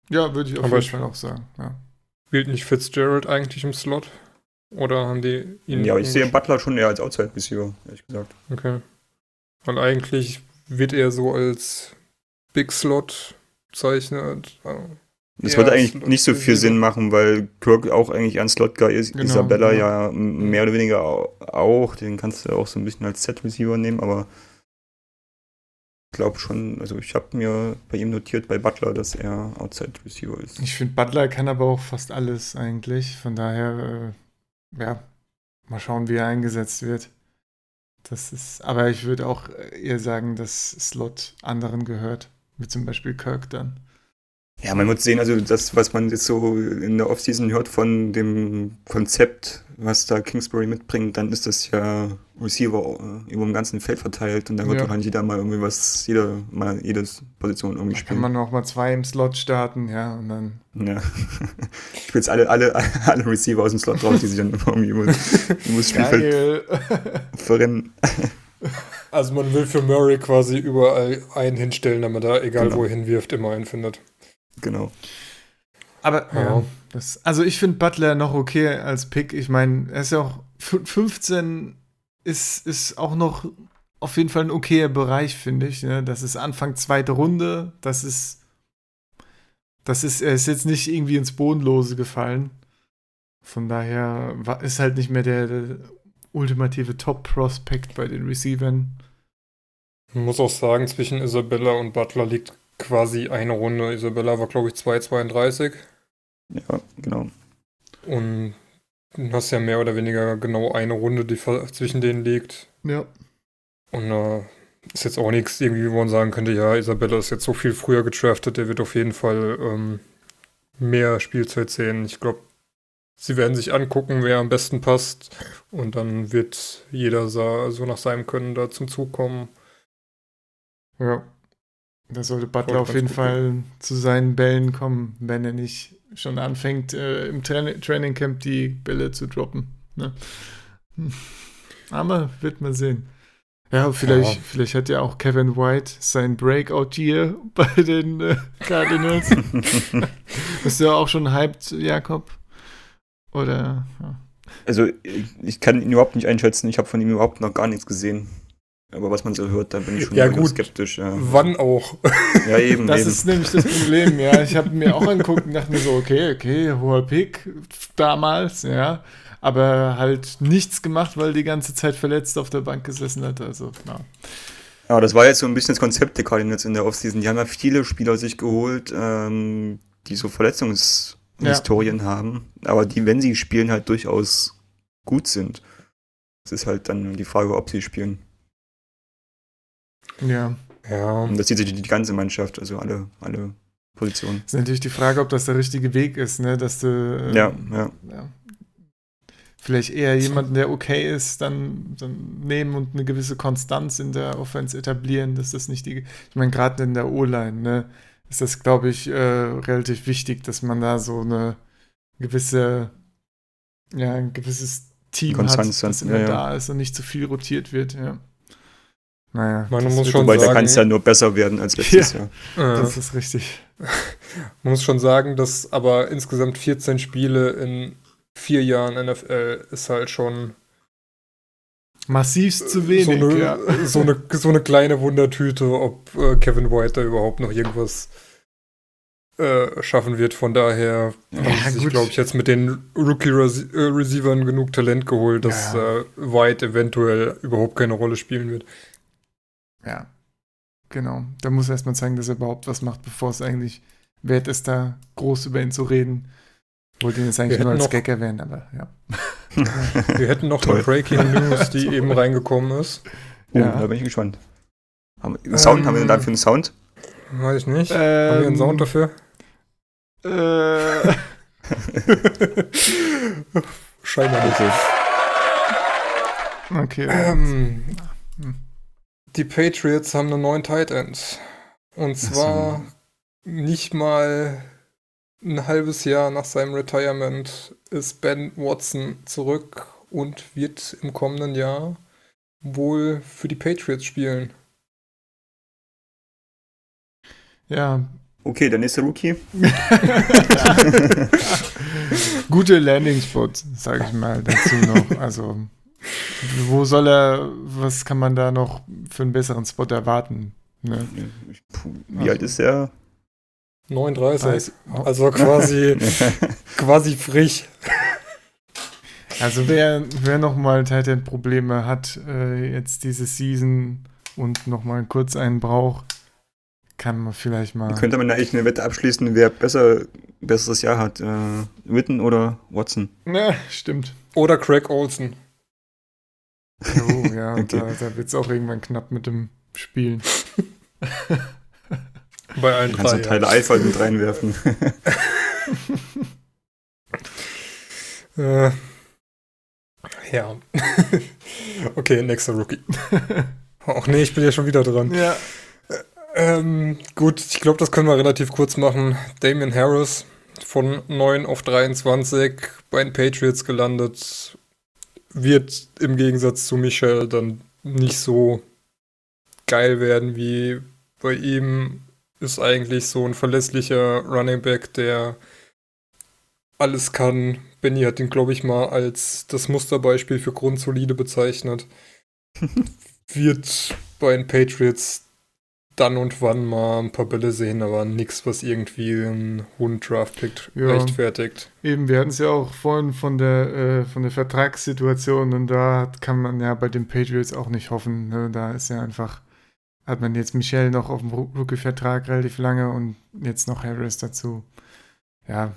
[SPEAKER 3] Ja, würde ich auf
[SPEAKER 5] Aber
[SPEAKER 3] jeden Fall auch sagen. Ja.
[SPEAKER 5] Spielt nicht Fitzgerald eigentlich im Slot? Oder haben die ihn.
[SPEAKER 4] ja, ich sehe Butler schon eher als Outside-Receiver, ehrlich gesagt.
[SPEAKER 5] Okay. Weil eigentlich wird er so als Big Slot bezeichnet. Also,
[SPEAKER 4] Das würde eigentlich
[SPEAKER 5] Slot-
[SPEAKER 4] nicht so viel
[SPEAKER 5] Receiver.
[SPEAKER 4] Sinn machen, weil Kirk auch eigentlich ein Slot-Guy ist.
[SPEAKER 3] Genau,
[SPEAKER 4] Isabella
[SPEAKER 3] ja.
[SPEAKER 4] ja mehr oder weniger au- auch. Den kannst du auch so ein bisschen als Set-Receiver nehmen, aber ich glaube schon, also ich habe mir bei ihm notiert bei Butler, dass er Outside-Receiver ist.
[SPEAKER 3] Ich finde, Butler kann aber auch fast alles eigentlich. Von daher, äh, ja, mal schauen, wie er eingesetzt wird. Das ist, aber ich würde auch eher sagen, dass Slot anderen gehört. Wie zum Beispiel Kirk dann.
[SPEAKER 4] Ja, man muss sehen, also das, was man jetzt so in der Offseason hört von dem Konzept, was da Kingsbury mitbringt, dann ist das ja Receiver äh, über dem ganzen Feld verteilt und dann wird
[SPEAKER 3] Ja.
[SPEAKER 4] wahrscheinlich jeder mal irgendwie was, jeder mal jede Position irgendwie
[SPEAKER 3] Da kann
[SPEAKER 4] spielen.
[SPEAKER 3] man auch mal zwei im Slot starten, ja, und dann.
[SPEAKER 4] Ja. Ich spiele jetzt alle, alle, alle Receiver aus dem Slot raus, die sich dann irgendwie über, über das Spielfeld verrennen.
[SPEAKER 5] Also man will für Murray quasi überall einen hinstellen, damit er, egal
[SPEAKER 4] Genau.
[SPEAKER 5] wo er hinwirft, immer einen findet.
[SPEAKER 4] Genau.
[SPEAKER 3] Aber
[SPEAKER 5] Ja.
[SPEAKER 3] ja, das, also ich finde Butler noch okay als Pick. Ich meine, er ist ja auch fü- 15 ist, ist auch noch auf jeden Fall ein okayer Bereich, finde ich. Ne? Das ist Anfang zweite Runde. Das ist, das ist, er ist jetzt nicht irgendwie ins Bodenlose gefallen. Von daher ist halt nicht mehr der, der ultimative Top-Prospect bei den Receivern.
[SPEAKER 5] Man muss auch sagen, zwischen Isabella und Butler liegt quasi eine Runde. Isabella war, glaube ich, 2,32
[SPEAKER 4] Ja, genau.
[SPEAKER 5] und du hast ja mehr oder weniger genau eine Runde, die zwischen denen liegt.
[SPEAKER 3] Ja.
[SPEAKER 5] Und äh, ist jetzt auch nichts irgendwie, wo man sagen könnte, ja, Isabella ist jetzt so viel früher gedraftet, der wird auf jeden Fall ähm, mehr Spielzeit sehen. Ich glaube, sie werden sich angucken, wer am besten passt und dann wird jeder so nach seinem Können da zum Zug kommen.
[SPEAKER 3] Ja. Da sollte Butler auf jeden
[SPEAKER 5] gut
[SPEAKER 3] Fall zu seinen Bällen kommen, wenn er nicht schon anfängt, äh, im Tra Training Camp die Bälle zu droppen. Ne? Hm. Aber wird man sehen. Ja, vielleicht,
[SPEAKER 5] Ja.
[SPEAKER 3] vielleicht hat ja auch Kevin White sein Breakout-Year bei den äh, Cardinals. Bist du ja auch schon hyped, Jakob? Oder? Ja.
[SPEAKER 4] Also ich kann ihn überhaupt nicht einschätzen. Ich habe von ihm überhaupt noch gar nichts gesehen. Aber was man so hört, da bin ich schon
[SPEAKER 5] Ja, gut.
[SPEAKER 4] skeptisch. Ja,
[SPEAKER 5] Wann auch?
[SPEAKER 4] ja eben.
[SPEAKER 3] Das
[SPEAKER 4] eben.
[SPEAKER 3] ist nämlich das Problem, ja. Ich habe mir auch angeguckt und dachte mir so, okay, okay, hoher Pick damals, ja. Aber halt nichts gemacht, weil die ganze Zeit verletzt auf der Bank gesessen hat. Also, na.
[SPEAKER 4] Aber das war jetzt so ein bisschen das Konzept der Cardinals in der Offseason. Die haben ja viele Spieler sich geholt, ähm, die so Verletzungshistorien ja. haben, aber die, wenn sie spielen, halt durchaus gut sind. Es ist halt dann die Frage, ob sie spielen.
[SPEAKER 3] Ja.
[SPEAKER 4] Ja. Und das sieht sich die, ganze Mannschaft, also alle, alle Positionen.
[SPEAKER 3] Ist natürlich die Frage, ob das der richtige Weg ist, ne? Dass du.
[SPEAKER 4] Ähm, ja, ja, ja.
[SPEAKER 3] Vielleicht eher jemanden, der okay ist, dann, dann nehmen und eine gewisse Konstanz in der Offense etablieren, dass das nicht die. Ich meine, gerade in der O-Line, ne, ist das, glaube ich, äh, relativ wichtig, dass man da so eine gewisse, ja, ein gewisses Team Konstanz hat, das immer ja, da ist und nicht zu viel rotiert wird, ja.
[SPEAKER 4] Naja, man muss schon Wobei, sagen, da kann es ja nur besser werden als letztes
[SPEAKER 3] ja, Jahr. Das ist richtig.
[SPEAKER 5] Man muss schon sagen, dass aber insgesamt 14 Spiele in vier Jahren NFL ist halt schon
[SPEAKER 3] massivst zu wenig.
[SPEAKER 5] So eine,
[SPEAKER 3] ja.
[SPEAKER 5] so eine, so eine kleine Wundertüte, ob äh, Kevin White da überhaupt noch irgendwas äh, schaffen wird. Von daher ja, haben sie sich, glaube ich, jetzt mit den Rookie-Receivern genug Talent geholt, dass ja. äh, White eventuell überhaupt keine Rolle spielen wird.
[SPEAKER 3] Ja, genau. Da muss er erstmal zeigen, dass er überhaupt was macht, bevor es eigentlich wert ist, da groß über ihn zu reden. Wollte ihn jetzt eigentlich nur als Gag erwähnen, aber ja.
[SPEAKER 5] Wir hätten noch eine Breaking News, die eben reingekommen ist.
[SPEAKER 4] Oh, ja. da bin ich gespannt. Haben, Sound, ähm, haben wir denn dafür einen Sound?
[SPEAKER 5] Weiß ich nicht. Ähm, haben wir einen Sound dafür?
[SPEAKER 3] Äh.
[SPEAKER 5] Scheinbar nicht.
[SPEAKER 3] Okay.
[SPEAKER 5] Ähm, hm. Die Patriots haben einen neuen Tight End. Und zwar so. nicht mal ein halbes Jahr nach seinem Retirement ist Ben Watson zurück und wird im kommenden Jahr wohl für die Patriots spielen.
[SPEAKER 3] Ja.
[SPEAKER 4] Okay, der nächste Rookie.
[SPEAKER 3] Gute Landing-Spots, sage ich mal dazu noch. Also wo soll er, was kann man da noch für einen besseren Spot erwarten? Ne?
[SPEAKER 4] Wie also. alt ist er?
[SPEAKER 5] 39. Also quasi, quasi frisch.
[SPEAKER 3] Also wer, wer nochmal Titan-Probleme hat, äh, jetzt diese Season und nochmal kurz einen braucht, kann man vielleicht mal.
[SPEAKER 4] Könnte man eigentlich eine Wette abschließen, wer besser besseres Jahr hat? Äh, Witten oder Watson?
[SPEAKER 3] Ja, stimmt.
[SPEAKER 5] Oder Craig Olsen.
[SPEAKER 3] Oh ja, okay. da, da wird es auch irgendwann knapp mit dem Spielen.
[SPEAKER 5] Bei allen
[SPEAKER 4] Kannst drei, du Teile ja. Eifer mit reinwerfen.
[SPEAKER 5] äh, ja. okay, nächster Rookie. Ach nee, ich bin ja schon wieder dran.
[SPEAKER 3] Ja.
[SPEAKER 5] Ähm, gut, ich glaube, das können wir relativ kurz machen. Damien Harris von 9 auf 23 bei den Patriots gelandet wird im Gegensatz zu Michel dann nicht so geil werden wie bei ihm ist eigentlich so ein verlässlicher Running Back, der alles kann. Benny hat ihn, glaube ich, mal als das Musterbeispiel für grundsolide bezeichnet. wird bei den Patriots dann und wann mal ein paar Bälle sehen, aber nichts, was irgendwie einen hohen Draft-Pick ja. rechtfertigt.
[SPEAKER 3] Eben, wir hatten es ja auch vorhin von der, äh, von der Vertragssituation und da kann man ja bei den Patriots auch nicht hoffen. Ne? Da ist ja einfach, hat man jetzt Michelle noch auf dem Rookie-Vertrag relativ lange und jetzt noch Harris dazu. Ja,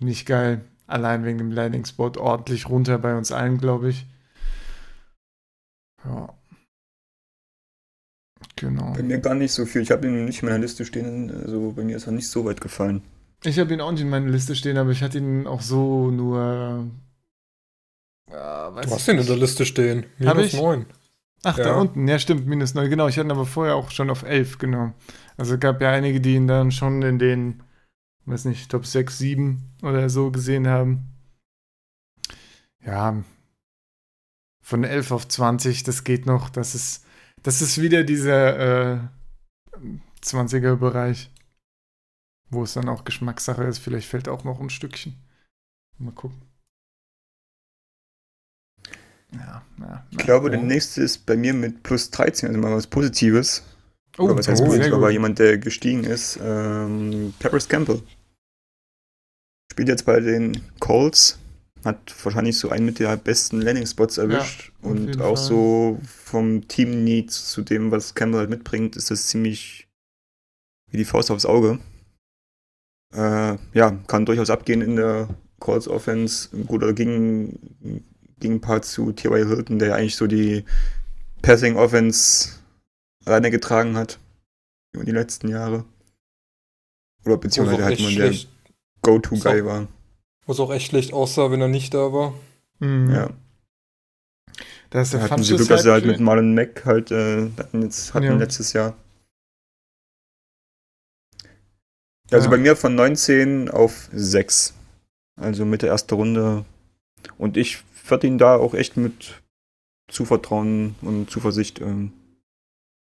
[SPEAKER 3] nicht geil. Allein wegen dem Landing-Spot ordentlich runter bei uns allen, glaube ich. Ja. Genau.
[SPEAKER 4] Bei mir gar nicht so viel. Ich habe ihn nicht in meiner Liste stehen. Also bei mir ist er nicht so weit gefallen.
[SPEAKER 3] Ich habe ihn auch nicht in meiner Liste stehen, aber ich hatte ihn auch so nur.
[SPEAKER 5] Äh, du hast ihn in der Liste stehen.
[SPEAKER 3] Minus 9. Ach, ja. da unten. Ja, stimmt, minus 9. Genau, ich hatte ihn aber vorher auch schon auf 11, genau. Also es gab ja einige, die ihn dann schon in den, weiß nicht, Top 6, 7 oder so gesehen haben. Ja. Von 11 auf 20, das geht noch. Das ist das ist wieder dieser äh, 20er-Bereich, wo es dann auch Geschmackssache ist. Vielleicht fällt auch noch ein Stückchen. Mal gucken.
[SPEAKER 4] Ja, ja, ich glaube, oh. der nächste ist bei mir mit plus 13, also mal was Positives. Oh, Oder was heißt oh, positiv, aber jemand, der gestiegen ist. Ähm, Paris Campbell. Spielt jetzt bei den Colts. Hat wahrscheinlich so einen mit der besten Landing-Spots erwischt.
[SPEAKER 3] auf
[SPEAKER 4] und auch
[SPEAKER 3] Fall.
[SPEAKER 4] so vom Team-Needs zu dem, was Campbell halt mitbringt, ist das ziemlich wie die Faust aufs Auge. Äh, ja, kann durchaus abgehen in der Calls Offense. Ein guter Gegen, Gegenpart zu T.Y. Hilton, der ja eigentlich so die Passing Offense alleine getragen hat über die letzten Jahre. Oder beziehungsweise
[SPEAKER 5] auch
[SPEAKER 4] halt immer der Go-To-Guy war.
[SPEAKER 5] Wo es auch echt schlecht aussah, wenn er nicht da war.
[SPEAKER 3] Mhm.
[SPEAKER 4] Ja.
[SPEAKER 3] Da ist der
[SPEAKER 4] Da hatten sie Glück, dass sie halt mit Marlon Mack halt äh, hatten jetzt hatten
[SPEAKER 3] Ja.
[SPEAKER 4] letztes Jahr. Ja, also
[SPEAKER 3] Ja.
[SPEAKER 4] bei mir von 19 auf 6. Also mit der ersten Runde. Und ich würde ihn da auch echt mit Zuvertrauen und Zuversicht ähm,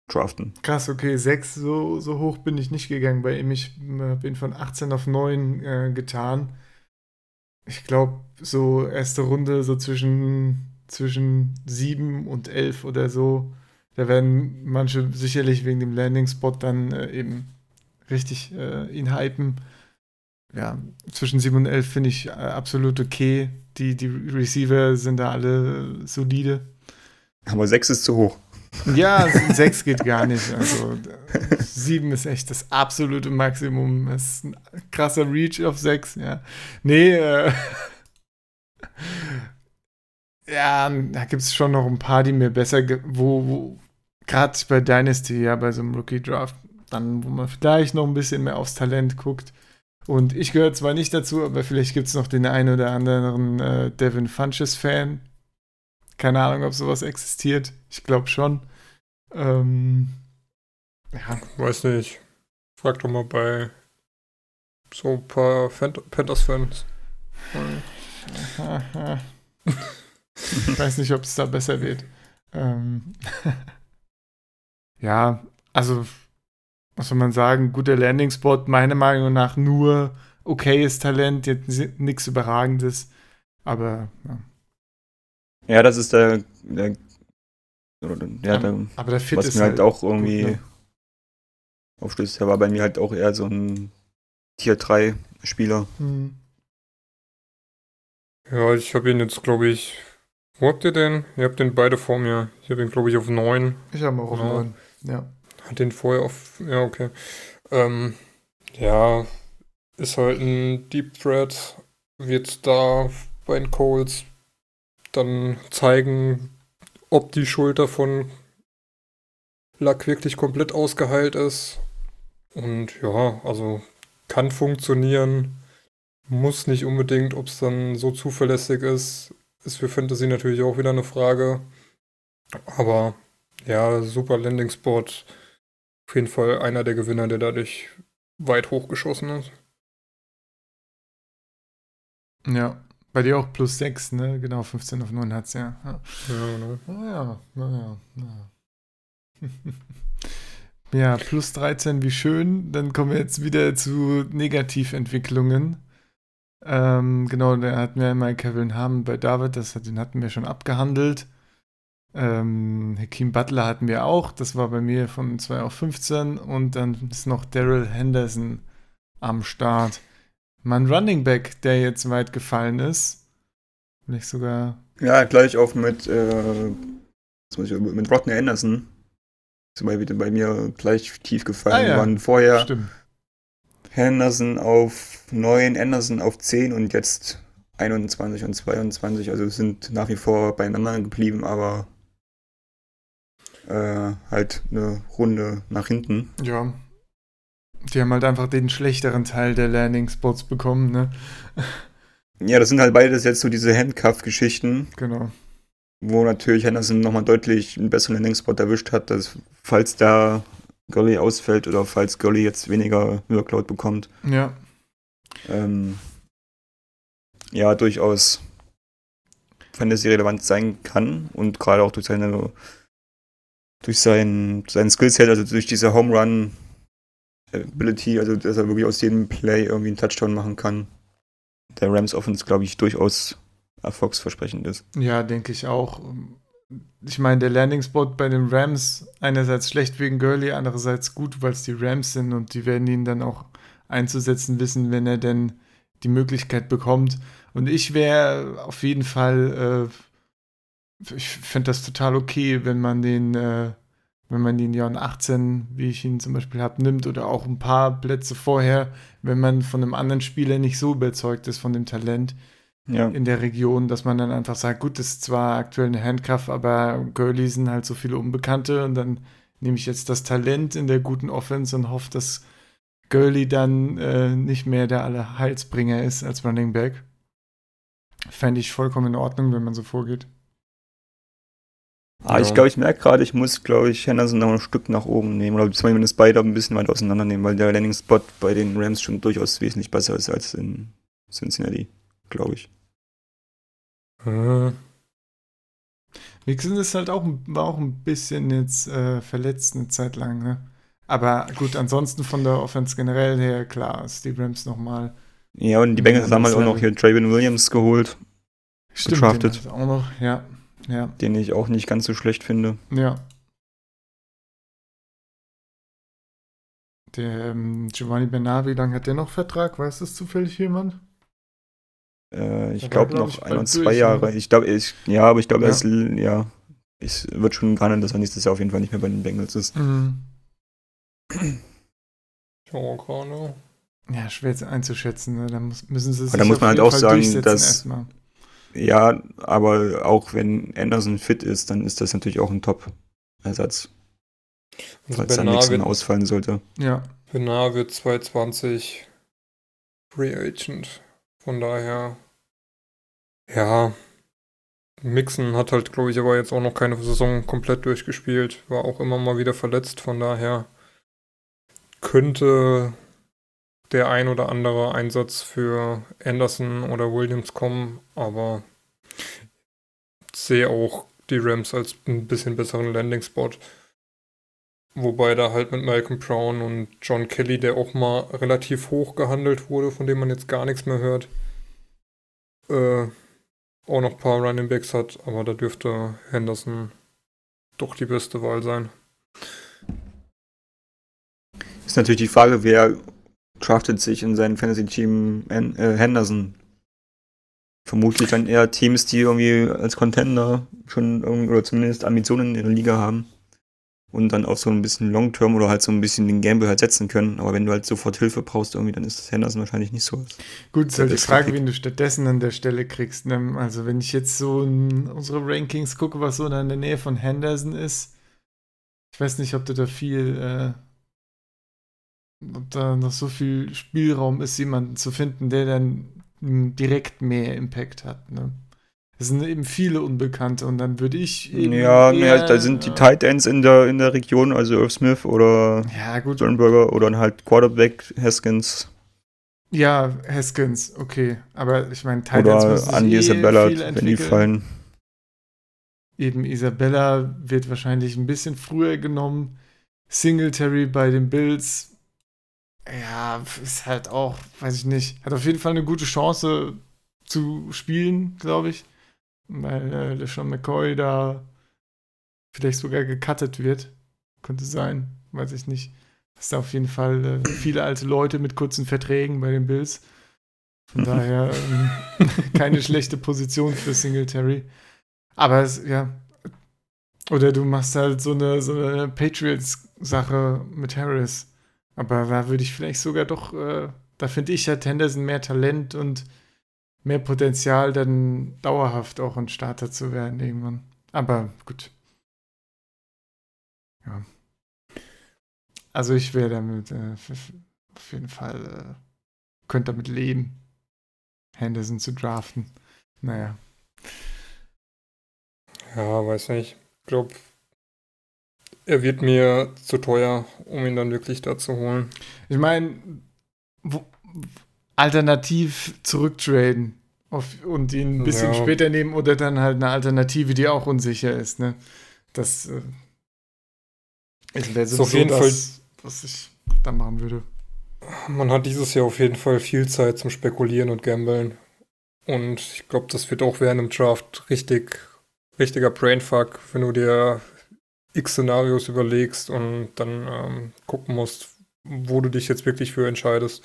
[SPEAKER 4] draften.
[SPEAKER 3] Krass, okay, 6, so, so hoch bin ich nicht gegangen bei ihm. Ich äh, bin von 18 auf 9 äh, getan. Ich glaube, so erste Runde so zwischen, zwischen 7 und 11 oder so. Da werden manche sicherlich wegen dem Landing-Spot dann äh, eben richtig äh, ihn hypen. Ja, zwischen 7 und 11 finde ich äh, absolut okay. Die, die Receiver sind da alle solide.
[SPEAKER 4] Aber 6 ist zu hoch.
[SPEAKER 3] Ja, 6 geht gar nicht. Also 7 ist echt das absolute Maximum. Das ist ein krasser Reach auf 6, ja. Nee, äh, ja, da gibt es schon noch ein paar, die mir besser, wo, wo gerade bei Dynasty, ja, bei so einem Rookie-Draft, dann, wo man vielleicht noch ein bisschen mehr aufs Talent guckt. Und ich gehöre zwar nicht dazu, aber vielleicht gibt es noch den einen oder anderen äh, Devin Funches-Fan. Keine Ahnung, ob sowas existiert. Ich glaube schon. Ähm, ja,
[SPEAKER 5] Weiß nicht. Frag doch mal bei so ein paar Fan- Panthers-Fans.
[SPEAKER 3] Ich weiß nicht, ob es da besser wird. Ähm, ja, also, was soll man sagen? Guter Landing-Spot, meiner Meinung nach nur okayes Talent, jetzt nichts Überragendes. Aber, ja.
[SPEAKER 4] Ja, das ist der, der, oder, ja, der
[SPEAKER 3] aber der Fit
[SPEAKER 4] was
[SPEAKER 3] ist
[SPEAKER 4] mir halt, auch irgendwie
[SPEAKER 3] gut, ne?
[SPEAKER 4] aufstößt. Der war bei mir halt auch eher so ein Tier 3 Spieler.
[SPEAKER 3] Hm.
[SPEAKER 5] Ja, ich habe ihn jetzt, glaube ich. Wo habt ihr den? Ihr habt den beide vor mir. Ich habe ihn, glaube ich, auf 9.
[SPEAKER 3] Ich habe auch auf
[SPEAKER 5] Ja.
[SPEAKER 3] 9. Ja.
[SPEAKER 5] Hat den vorher auf. Ja, okay. Ähm, ja, ist halt ein Deep Threat. Wird da bei den Coles dann zeigen, ob die Schulter von Luck wirklich komplett ausgeheilt ist. Und ja, also kann funktionieren. Muss nicht unbedingt, ob es dann so zuverlässig ist. Ist für Fantasy natürlich auch wieder eine Frage. Aber ja, super Landing Spot. Auf jeden Fall einer der Gewinner, der dadurch weit hochgeschossen ist.
[SPEAKER 3] Ja. Bei dir auch plus 6, ne? Genau, 15 auf 9 hat's ja. ja.
[SPEAKER 5] Ja, genau.
[SPEAKER 3] Naja, naja, naja. Ja, plus 13, wie schön. Dann kommen wir jetzt wieder zu Negativentwicklungen. Ähm, genau, da hatten wir einmal Kevin Ham bei David, das, hat- den hatten wir schon abgehandelt. Ähm, Hakeem Butler hatten wir auch, das war bei mir von 2 auf 15. Und dann ist noch Daryl Henderson am Start. Mein Running Back, der jetzt weit gefallen ist. Vielleicht sogar
[SPEAKER 4] Ja, gleich auf mit, äh, ich, mit Rodney Anderson. Ist wieder bei mir gleich tief gefallen.
[SPEAKER 3] Ah, ja.
[SPEAKER 4] Waren vorher
[SPEAKER 3] Stimmt.
[SPEAKER 4] Henderson auf 9, Anderson auf 10 und jetzt 21 und 22. Also sind nach wie vor beieinander geblieben, aber äh, halt eine Runde nach hinten.
[SPEAKER 3] Ja. Die haben halt einfach den schlechteren Teil der Landing-Spots bekommen, ne?
[SPEAKER 4] Ja, das sind halt beides jetzt so diese Handcuff-Geschichten,
[SPEAKER 3] Genau.
[SPEAKER 4] wo natürlich Henderson nochmal deutlich einen besseren Landing-Spot erwischt hat, dass falls da Gurley ausfällt oder falls Gurley jetzt weniger Workload bekommt,
[SPEAKER 3] Ja.
[SPEAKER 4] ähm, ja, durchaus Fantasy-relevant sein kann und gerade auch durch seine durch sein, sein Skillset, also durch diese Home Run Ability, also dass er wirklich aus jedem Play irgendwie einen Touchdown machen kann. Der Rams Offense, glaube ich, durchaus erfolgsversprechend ist.
[SPEAKER 3] Ja, denke ich auch. Ich meine, der Landing-Spot bei den Rams, einerseits schlecht wegen Gurley, andererseits gut, weil es die Rams sind und die werden ihn dann auch einzusetzen wissen, wenn er denn die Möglichkeit bekommt. Und ich wäre auf jeden Fall, äh, ich fände das total okay, wenn man den, äh, wenn man den Jahren 18, wie ich ihn zum Beispiel habe, nimmt oder auch ein paar Plätze vorher, wenn man von einem anderen Spieler nicht so überzeugt ist von dem Talent
[SPEAKER 4] Ja.
[SPEAKER 3] in der Region, dass man dann einfach sagt, gut, das ist zwar aktuell eine Handcuff, aber Gurley sind halt so viele Unbekannte und dann nehme ich jetzt das Talent in der guten Offense und hoffe, dass Gurley dann äh, nicht mehr der aller Heilsbringer ist als Running Back. Fände ich vollkommen in Ordnung, wenn man so vorgeht.
[SPEAKER 4] Ah, ich glaube, ich merke gerade, ich muss, glaube ich, Henderson noch ein Stück nach oben nehmen oder zumindest beide ein bisschen weit auseinandernehmen, weil der Landing-Spot bei den Rams schon durchaus wesentlich besser ist als in Cincinnati, glaube ich.
[SPEAKER 5] Äh,
[SPEAKER 3] Mixon ist halt auch, war auch ein bisschen jetzt äh, verletzt eine Zeit lang, ne? Aber gut, ansonsten von der Offense generell her, klar, ist die Rams nochmal.
[SPEAKER 4] Ja, und die Bengals haben halt auch noch hier Traven Williams geholt,
[SPEAKER 3] Stimmt, hat auch noch, ja, ja,
[SPEAKER 4] den ich auch nicht ganz so schlecht finde.
[SPEAKER 3] ja. Der ähm, Giovanni Bernard, wie lange hat der noch Vertrag? Weiß das zufällig jemand?
[SPEAKER 4] Äh, ich glaube
[SPEAKER 3] glaub
[SPEAKER 4] noch
[SPEAKER 3] ich,
[SPEAKER 4] ein oder zwei
[SPEAKER 3] durch,
[SPEAKER 4] Jahre.
[SPEAKER 3] ne?
[SPEAKER 4] Ich glaube, ich, ja, aber ich glaube,
[SPEAKER 3] Ja.
[SPEAKER 4] er ist, ja, es wird schon gehandelt, dass er nächstes Jahr auf jeden Fall nicht mehr bei den Bengals ist.
[SPEAKER 3] Mhm.
[SPEAKER 5] ja, gerade.
[SPEAKER 3] Ja, schwer einzuschätzen. Ne? Da muss, müssen sie sich
[SPEAKER 4] Aber da muss man
[SPEAKER 3] auf
[SPEAKER 4] halt
[SPEAKER 3] jeden
[SPEAKER 4] auch
[SPEAKER 3] Fall
[SPEAKER 4] sagen, dass-
[SPEAKER 3] erstmal.
[SPEAKER 4] Ja, aber auch wenn Anderson fit ist, dann ist das natürlich auch ein Top-Ersatz,
[SPEAKER 5] Also
[SPEAKER 4] falls dann
[SPEAKER 5] Bernard wird,
[SPEAKER 4] ausfallen sollte.
[SPEAKER 3] Ja,
[SPEAKER 5] Bernard wird 220 Free Agent. Von daher, ja. Mixon hat halt, glaube ich, aber jetzt auch noch keine Saison komplett durchgespielt. War auch immer mal wieder verletzt. Von daher könnte der ein oder andere Einsatz für Anderson oder Williams kommen. Aber sehe auch die Rams als ein bisschen besseren Landing-Spot. Wobei da halt mit Malcolm Brown und John Kelly, der auch mal relativ hoch gehandelt wurde, von dem man jetzt gar nichts mehr hört, äh, auch noch ein paar Running Backs hat, aber da dürfte Henderson doch die beste Wahl sein.
[SPEAKER 4] Ist natürlich die Frage, wer draftet sich in sein Fantasy-Team äh, Henderson? Vermutlich dann eher Teams, die irgendwie als Contender schon oder zumindest Ambitionen in ihrer Liga haben und dann auf so ein bisschen Long-Term oder halt so ein bisschen den Gamble halt setzen können. Aber wenn du halt sofort Hilfe brauchst irgendwie, dann ist das Henderson wahrscheinlich nicht so.
[SPEAKER 3] Gut, ist halt die Frage,
[SPEAKER 4] richtig.
[SPEAKER 3] wen du stattdessen an der Stelle kriegst. Ne? Also, wenn ich jetzt so in unsere Rankings gucke, was so da in der Nähe von Henderson ist, ich weiß nicht, ob du da viel, äh, ob da noch so viel Spielraum ist, jemanden zu finden, der dann direkt mehr Impact hat. Ne? Es sind eben viele Unbekannte und dann würde ich eben
[SPEAKER 4] Ja,
[SPEAKER 3] eher,
[SPEAKER 4] da sind die Tight Ends in der, in der Region, also Irv Smith oder
[SPEAKER 3] Ja, gut.
[SPEAKER 4] Sternberger oder dann halt Quarterback Haskins
[SPEAKER 3] Ja, Haskins, okay. Aber ich meine, müssen
[SPEAKER 4] oder
[SPEAKER 3] sich
[SPEAKER 4] Andy
[SPEAKER 3] eh
[SPEAKER 4] Isabella, wenn die fallen.
[SPEAKER 3] Eben Isabella wird wahrscheinlich ein bisschen früher genommen. Singletary bei den Bills, ja, ist halt auch, weiß ich nicht, hat auf jeden Fall eine gute Chance zu spielen, glaube ich. Weil äh, LeSean McCoy da vielleicht sogar gecuttet wird. Könnte sein, weiß ich nicht. Dass da auf jeden Fall äh, viele alte Leute mit kurzen Verträgen bei den Bills. Von daher ähm, keine schlechte Position für Singletary. Aber es, ja. Oder du machst halt so eine, so eine Patriots-Sache mit Harris. Aber da würde ich vielleicht sogar doch, äh, da finde ich, hat Henderson mehr Talent und mehr Potenzial, dann dauerhaft auch ein Starter zu werden irgendwann. Aber gut. Ja. Also ich wäre damit äh, auf jeden Fall, äh, könnte damit leben, Henderson zu draften. Naja.
[SPEAKER 5] Ja, weiß nicht. Ich glaube, er wird mir zu teuer, um ihn dann wirklich da zu holen.
[SPEAKER 3] Ich meine, alternativ zurücktraden auf, und ihn ein bisschen
[SPEAKER 5] Ja.
[SPEAKER 3] später nehmen oder dann halt eine Alternative, die auch unsicher ist. Ne? Das äh, wäre
[SPEAKER 5] Ist auf jeden
[SPEAKER 3] das, was ich da machen würde.
[SPEAKER 5] Man hat dieses Jahr auf jeden Fall viel Zeit zum Spekulieren und Gambeln. Und ich glaube, das wird auch während dem Draft richtig, richtiger Brainfuck, wenn du dir x Szenarios überlegst und dann ähm, gucken musst, wo du dich jetzt wirklich für entscheidest.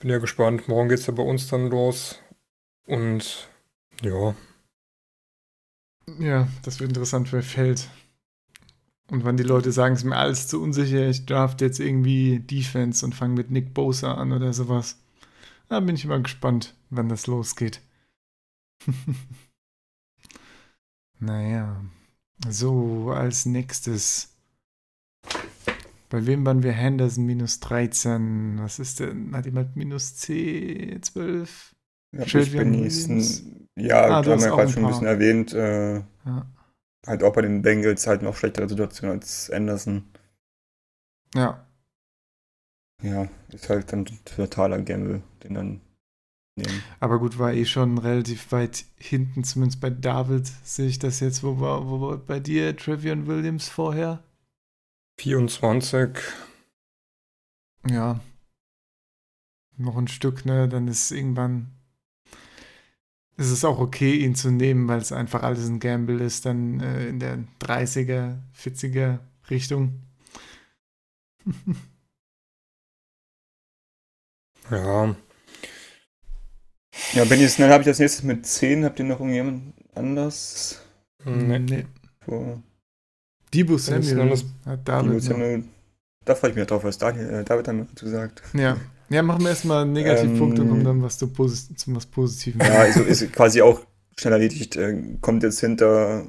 [SPEAKER 5] bin ja gespannt. Morgen geht es ja bei uns dann los. Und ja.
[SPEAKER 3] Ja, das wird interessant, wer fällt. Und wann die Leute sagen, es ist mir alles zu unsicher, ich draft jetzt irgendwie Defense und fange mit Nick Bosa an oder sowas. Da bin ich immer gespannt, wann das losgeht. naja. So, als nächstes. Bei wem waren wir Henderson minus 13? Was ist denn? Hat jemand minus 10, 12?
[SPEAKER 4] Ja, ich bin nächsten, ja, ah, haben wir gerade schon ein bisschen erwähnt. Äh, ja. Halt auch bei den Bengals halt noch schlechtere Situation als Anderson.
[SPEAKER 3] Ja.
[SPEAKER 4] Ja, ist halt dann totaler Gamble, den dann nehmen.
[SPEAKER 3] Aber gut, war eh schon relativ weit hinten, zumindest bei David sehe ich das jetzt. Wo war, wo war bei dir Trevion Williams vorher?
[SPEAKER 5] 24.
[SPEAKER 3] Ja. Noch ein Stück, ne? Dann ist irgendwann. Ist es auch okay, ihn zu nehmen, weil es einfach alles ein Gamble ist, dann äh, in der 30er, 40er Richtung.
[SPEAKER 5] ja.
[SPEAKER 4] Ja, Benny Snell habe ich als nächstes mit 10. Habt ihr noch irgendjemand anders?
[SPEAKER 3] Nee. nee. Vor Debo Samuel.
[SPEAKER 4] Debo Samuel. Da freue ich mich drauf, was Daniel, äh, David dann dazu sagt.
[SPEAKER 3] Ja. Ja, machen wir erstmal einen Negativpunkt ähm, und kommen dann was zu Posit zum was Positiven.
[SPEAKER 4] Ja, also ist quasi auch schnell erledigt. Äh, kommt jetzt hinter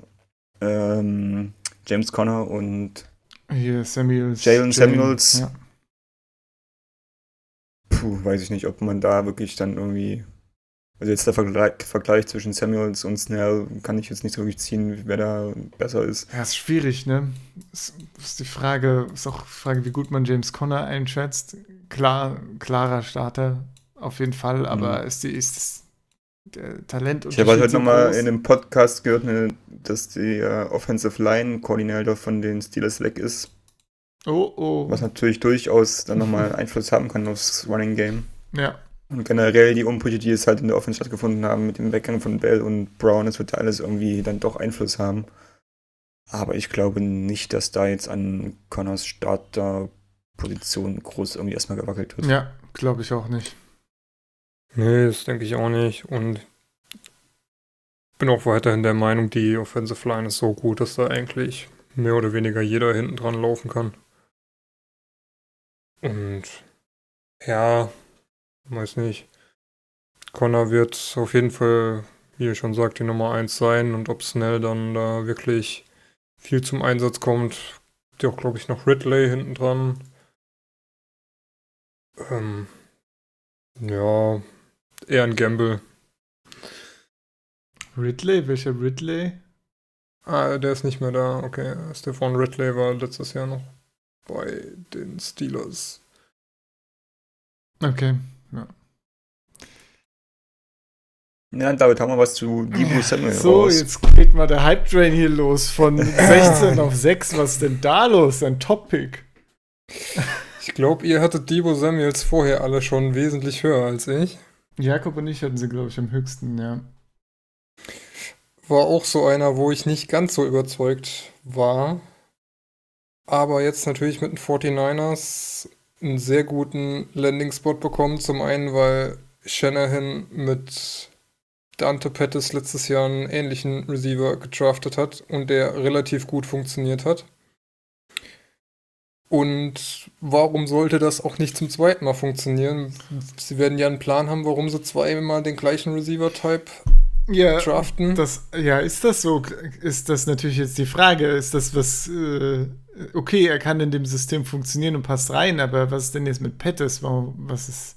[SPEAKER 4] ähm, James Conner und
[SPEAKER 3] hier Samuels.
[SPEAKER 4] Jalen Samuels. Ja. Puh, weiß ich nicht, ob man da wirklich dann irgendwie also jetzt der Vergleich, Vergleich, zwischen Samuels und Snell kann ich jetzt nicht so wirklich ziehen, wer da besser ist.
[SPEAKER 3] Ja, ist schwierig, ne? Ist, ist die Frage, ist auch die Frage, wie gut man James Conner einschätzt. Klar, klarer Starter auf jeden Fall, aber mhm. ist die, ist das der Talent
[SPEAKER 4] Ich habe halt heute nochmal in einem Podcast gehört, ne, dass die uh, Offensive Line Coordinator von den Steelers weg ist.
[SPEAKER 3] Oh, oh.
[SPEAKER 4] Was natürlich durchaus dann nochmal Einfluss haben kann aufs Running Game.
[SPEAKER 3] Ja.
[SPEAKER 4] Und generell die Umbrüche, die es halt in der Offense stattgefunden haben, mit dem Weggang von Bell und Brown, das wird alles irgendwie dann doch Einfluss haben. Aber ich glaube nicht, dass da jetzt an Connors Starterposition groß irgendwie erstmal gewackelt wird.
[SPEAKER 3] Ja, glaube ich auch nicht.
[SPEAKER 5] Nee, das denke ich auch nicht. Und bin auch weiterhin der Meinung, die Offensive Line ist so gut, dass da eigentlich mehr oder weniger jeder hinten dran laufen kann. Und ja, weiß nicht. Connor wird auf jeden Fall, wie ihr schon sagt, die Nummer 1 sein und ob Snell dann da wirklich viel zum Einsatz kommt. Habt ihr auch, glaube ich, noch Ridley hinten dran. Ähm, ja, eher ein Gamble.
[SPEAKER 3] Ridley? Welcher Ridley?
[SPEAKER 5] Ah, der ist nicht mehr da. Okay, Stefan Ridley war letztes Jahr noch bei den Steelers.
[SPEAKER 3] Okay. Ja.
[SPEAKER 4] Ja, David, haben wir was zu Debo Samuel
[SPEAKER 3] So, raus. jetzt geht mal der Hype-Train hier los von 16 auf 6. Was ist denn da los? Ein Top-Pick.
[SPEAKER 5] Ich glaube, ihr hattet Debo Samuels vorher alle schon wesentlich höher als ich.
[SPEAKER 3] Jakob und ich hatten sie, glaube ich, am höchsten, ja.
[SPEAKER 5] War auch so einer, wo ich nicht ganz so überzeugt war. Aber jetzt natürlich mit den 49ers einen sehr guten Landing-Spot bekommen. Zum einen, weil Shanahan mit Dante Pettis letztes Jahr einen ähnlichen Receiver gedraftet hat und der relativ gut funktioniert hat. Und warum sollte das auch nicht zum zweiten Mal funktionieren? Sie werden ja einen Plan haben, warum sie zweimal den gleichen Receiver-Type
[SPEAKER 3] ja, draften. Das, ja, ist das so? Ist das natürlich jetzt die Frage? Ist das was äh, okay, er kann in dem System funktionieren und passt rein, aber was ist denn jetzt mit Pettis? Was ist.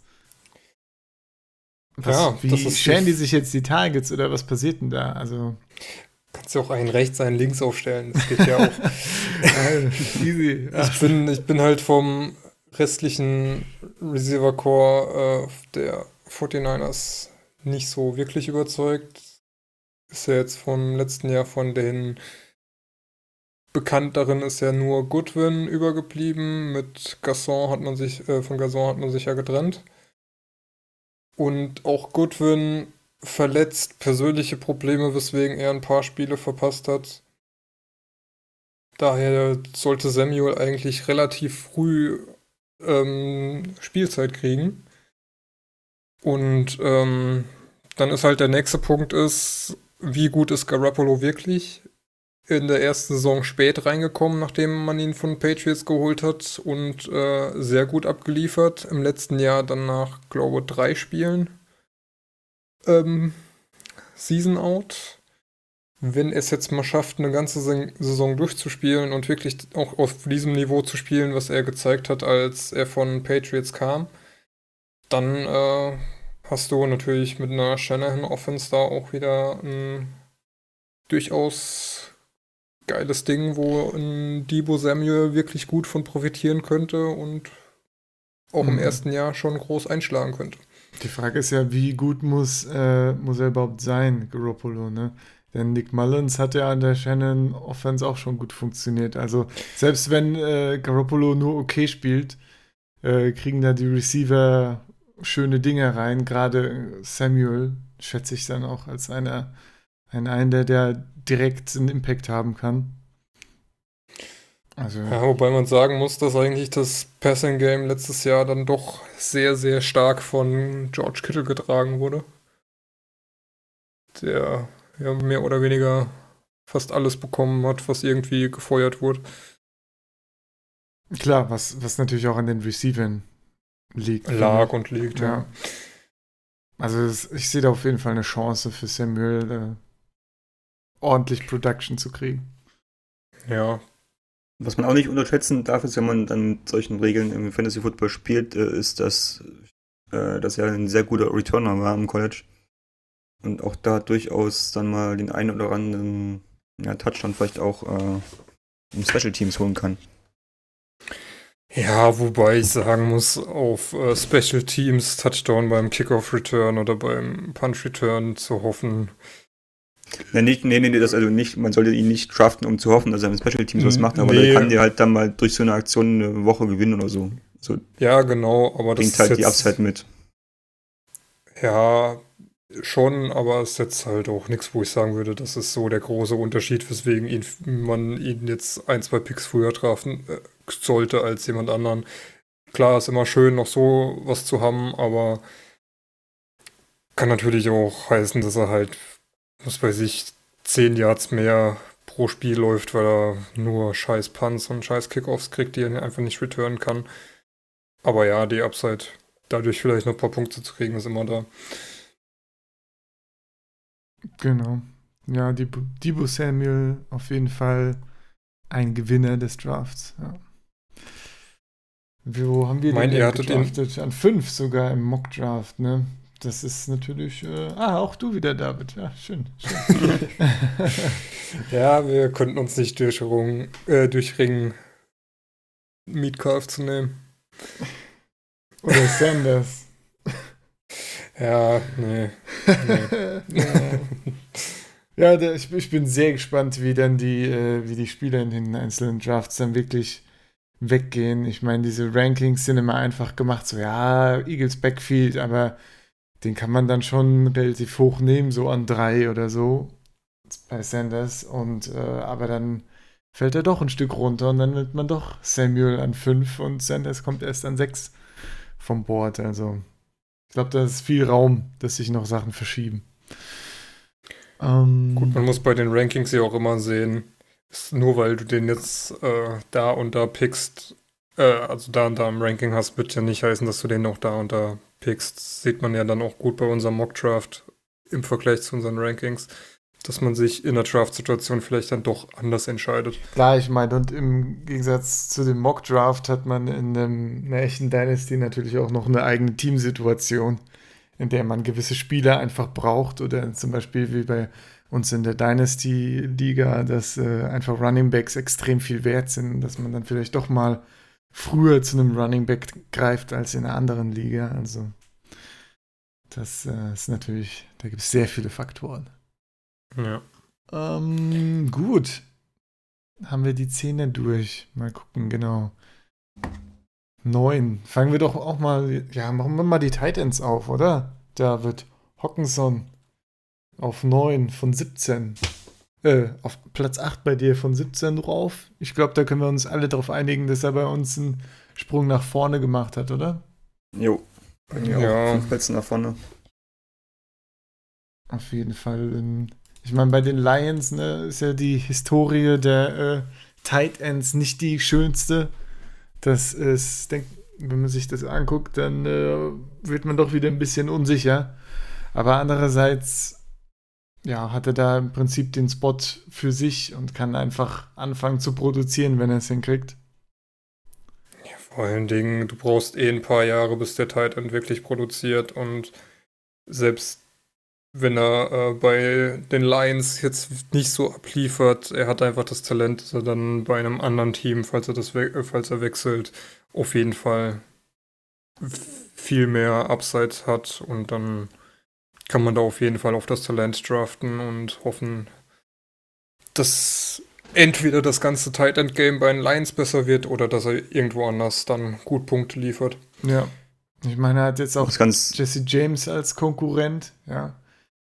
[SPEAKER 3] Was, ja, wie scheren die sich jetzt die Targets oder was passiert denn da? Also.
[SPEAKER 5] Kannst du auch einen rechts, einen links aufstellen. Das geht ja auch. Easy. Ich bin, ich bin halt vom restlichen Receiver Core äh, der 49ers nicht so wirklich überzeugt. Ist ja jetzt vom letzten Jahr von den Bekannt darin ist ja nur Goodwin übergeblieben. Mit Gasson hat man sich, äh, von Gasson hat man sich ja getrennt. Und auch Goodwin verletzt, persönliche Probleme, weswegen er ein paar Spiele verpasst hat. Daher sollte Samuel eigentlich relativ früh ähm, Spielzeit kriegen. Und ähm, dann ist halt der nächste Punkt ist, wie gut ist Garoppolo wirklich? In der ersten Saison spät reingekommen, nachdem man ihn von Patriots geholt hat und äh, sehr gut abgeliefert. Im letzten Jahr dann nach, glaube ich, drei Spielen ähm, Season Out. Wenn es jetzt mal schafft, eine ganze Saison durchzuspielen und wirklich auch auf diesem Niveau zu spielen, was er gezeigt hat, als er von Patriots kam, dann äh, hast du natürlich mit einer Shanahan-Offense da auch wieder ein durchaus geiles Ding, wo ein Debo Samuel wirklich gut von profitieren könnte und auch mhm. im ersten Jahr schon groß einschlagen könnte.
[SPEAKER 3] Die Frage ist ja, wie gut muss, äh, muss er überhaupt sein, Garoppolo, ne? Denn Nick Mullins hat ja an der Shannon Offense auch schon gut funktioniert. Also selbst wenn äh, Garoppolo nur okay spielt, äh, kriegen da die Receiver schöne Dinge rein. Gerade Samuel schätze ich dann auch als einer, ein, einen, der, der direkt einen Impact haben kann.
[SPEAKER 5] Also, ja, wobei man sagen muss, dass eigentlich das Passing Game letztes Jahr dann doch sehr, sehr stark von George Kittle getragen wurde. Der ja mehr oder weniger fast alles bekommen hat, was irgendwie gefeuert wurde.
[SPEAKER 3] Klar, was, was natürlich auch an den Receivern liegt.
[SPEAKER 5] Lag und liegt, ja. ja.
[SPEAKER 3] Also es, ich sehe da auf jeden Fall eine Chance für Samuel, äh, ordentlich Production zu kriegen.
[SPEAKER 4] Ja. Was man auch nicht unterschätzen darf, ist, wenn man dann mit solchen Regeln im Fantasy Football spielt, äh, ist, dass, äh, dass er ein sehr guter Returner war im College. Und auch da durchaus dann mal den einen oder anderen ja, Touchdown vielleicht auch äh, im Special Teams holen kann.
[SPEAKER 5] Ja, wobei ich sagen muss, auf äh, Special Teams Touchdown beim Kickoff Return oder beim Punch Return zu hoffen.
[SPEAKER 4] Nee, nicht, nee, nee, das also nicht, man sollte ihn nicht draften, um zu hoffen, dass er im Special Teams was macht, aber nee. der kann dir halt dann mal durch so eine Aktion eine Woche gewinnen oder so. so
[SPEAKER 5] ja, genau, aber
[SPEAKER 4] das bringt halt die Upside mit.
[SPEAKER 5] Ja, schon, aber es ist jetzt halt auch nichts, wo ich sagen würde, das ist so der große Unterschied, weswegen ihn, man ihn jetzt ein, zwei Picks früher trafen, äh, sollte als jemand anderen. Klar, ist immer schön, noch so was zu haben, aber kann natürlich auch heißen, dass er halt, was weiß ich, 10 Yards mehr pro Spiel läuft, weil er nur scheiß Punts und scheiß Kickoffs kriegt, die er einfach nicht returnen kann. Aber ja, die Upside, dadurch vielleicht noch ein paar Punkte zu kriegen, ist immer da.
[SPEAKER 3] Genau. Ja, Debo Samuel auf jeden Fall ein Gewinner des Drafts. Ja. Wo haben wir
[SPEAKER 5] mein,
[SPEAKER 3] den
[SPEAKER 5] denn gedraftet?
[SPEAKER 3] Den... An fünf sogar im Mock-Draft, ne? Das ist natürlich. Äh... ah, auch du wieder, David. Ja, schön. schön.
[SPEAKER 5] ja, wir könnten uns nicht durchringen, äh, durchringen Metcalf zu nehmen.
[SPEAKER 3] Oder Sanders.
[SPEAKER 5] ja, nee. nee.
[SPEAKER 3] ja, der, ich, ich, bin sehr gespannt, wie dann die, äh, wie die Spieler in den einzelnen Drafts dann wirklich weggehen. Ich meine, diese Rankings sind immer einfach gemacht, so ja, Eagles Backfield, aber den kann man dann schon relativ hoch nehmen, so an drei oder so bei Sanders. Und äh, aber dann fällt er doch ein Stück runter und dann nimmt man doch Samuel an fünf und Sanders kommt erst an sechs vom Board. Also ich glaube, da ist viel Raum, dass sich noch Sachen verschieben.
[SPEAKER 5] Ähm, Gut, man muss bei den Rankings ja auch immer sehen, nur weil du den jetzt äh, da und da pickst, äh, also da und da im Ranking hast, wird ja nicht heißen, dass du den noch da und da pickst. Sieht man ja dann auch gut bei unserem Mock-Draft im Vergleich zu unseren Rankings, dass man sich in der Draft-Situation vielleicht dann doch anders entscheidet.
[SPEAKER 3] Klar, ich meine, und im Gegensatz zu dem Mock-Draft hat man in einem, einer echten Dynasty natürlich auch noch eine eigene Teamsituation, in der man gewisse Spieler einfach braucht oder zum Beispiel wie bei uns in der Dynasty-Liga, dass äh, einfach Running Backs extrem viel wert sind, dass man dann vielleicht doch mal früher zu einem Running Back greift als in einer anderen Liga. Also das äh, ist natürlich, da gibt es sehr viele Faktoren.
[SPEAKER 5] Ja.
[SPEAKER 3] Ähm, gut. Haben wir die Zähne durch. Mal gucken, genau. Neun. Fangen wir doch auch mal, ja, machen wir mal die Titans auf, oder? David Hockenson. Auf 9 von 17. Äh, auf Platz 8 bei dir von 17 drauf. Ich glaube, da können wir uns alle darauf einigen, dass er bei uns einen Sprung nach vorne gemacht hat, oder?
[SPEAKER 4] Jo. Bei mir
[SPEAKER 5] Ja.
[SPEAKER 4] auch fünf Plätze nach vorne.
[SPEAKER 3] Auf jeden Fall. ähm, Ich meine, bei den Lions ne, ist ja die Historie der äh, Tight Ends nicht die schönste. Das ist, denk, wenn man sich das anguckt, dann äh, wird man doch wieder ein bisschen unsicher. Aber andererseits, ja, hat er da im Prinzip den Spot für sich und kann einfach anfangen zu produzieren, wenn er es hinkriegt.
[SPEAKER 5] Vor allen Dingen, du brauchst eh ein paar Jahre, bis der Tight End wirklich produziert und selbst wenn er äh, bei den Lions jetzt nicht so abliefert, er hat einfach das Talent, dass er dann bei einem anderen Team, falls er das we äh, falls er wechselt, auf jeden Fall viel mehr Upside hat und dann kann man da auf jeden Fall auf das Talent draften und hoffen, dass entweder das ganze Tight End Game bei den Lions besser wird oder dass er irgendwo anders dann gut Punkte liefert.
[SPEAKER 3] Ja. Ich meine, er hat jetzt auch
[SPEAKER 4] Das ganz,
[SPEAKER 3] Jesse James als Konkurrent, ja.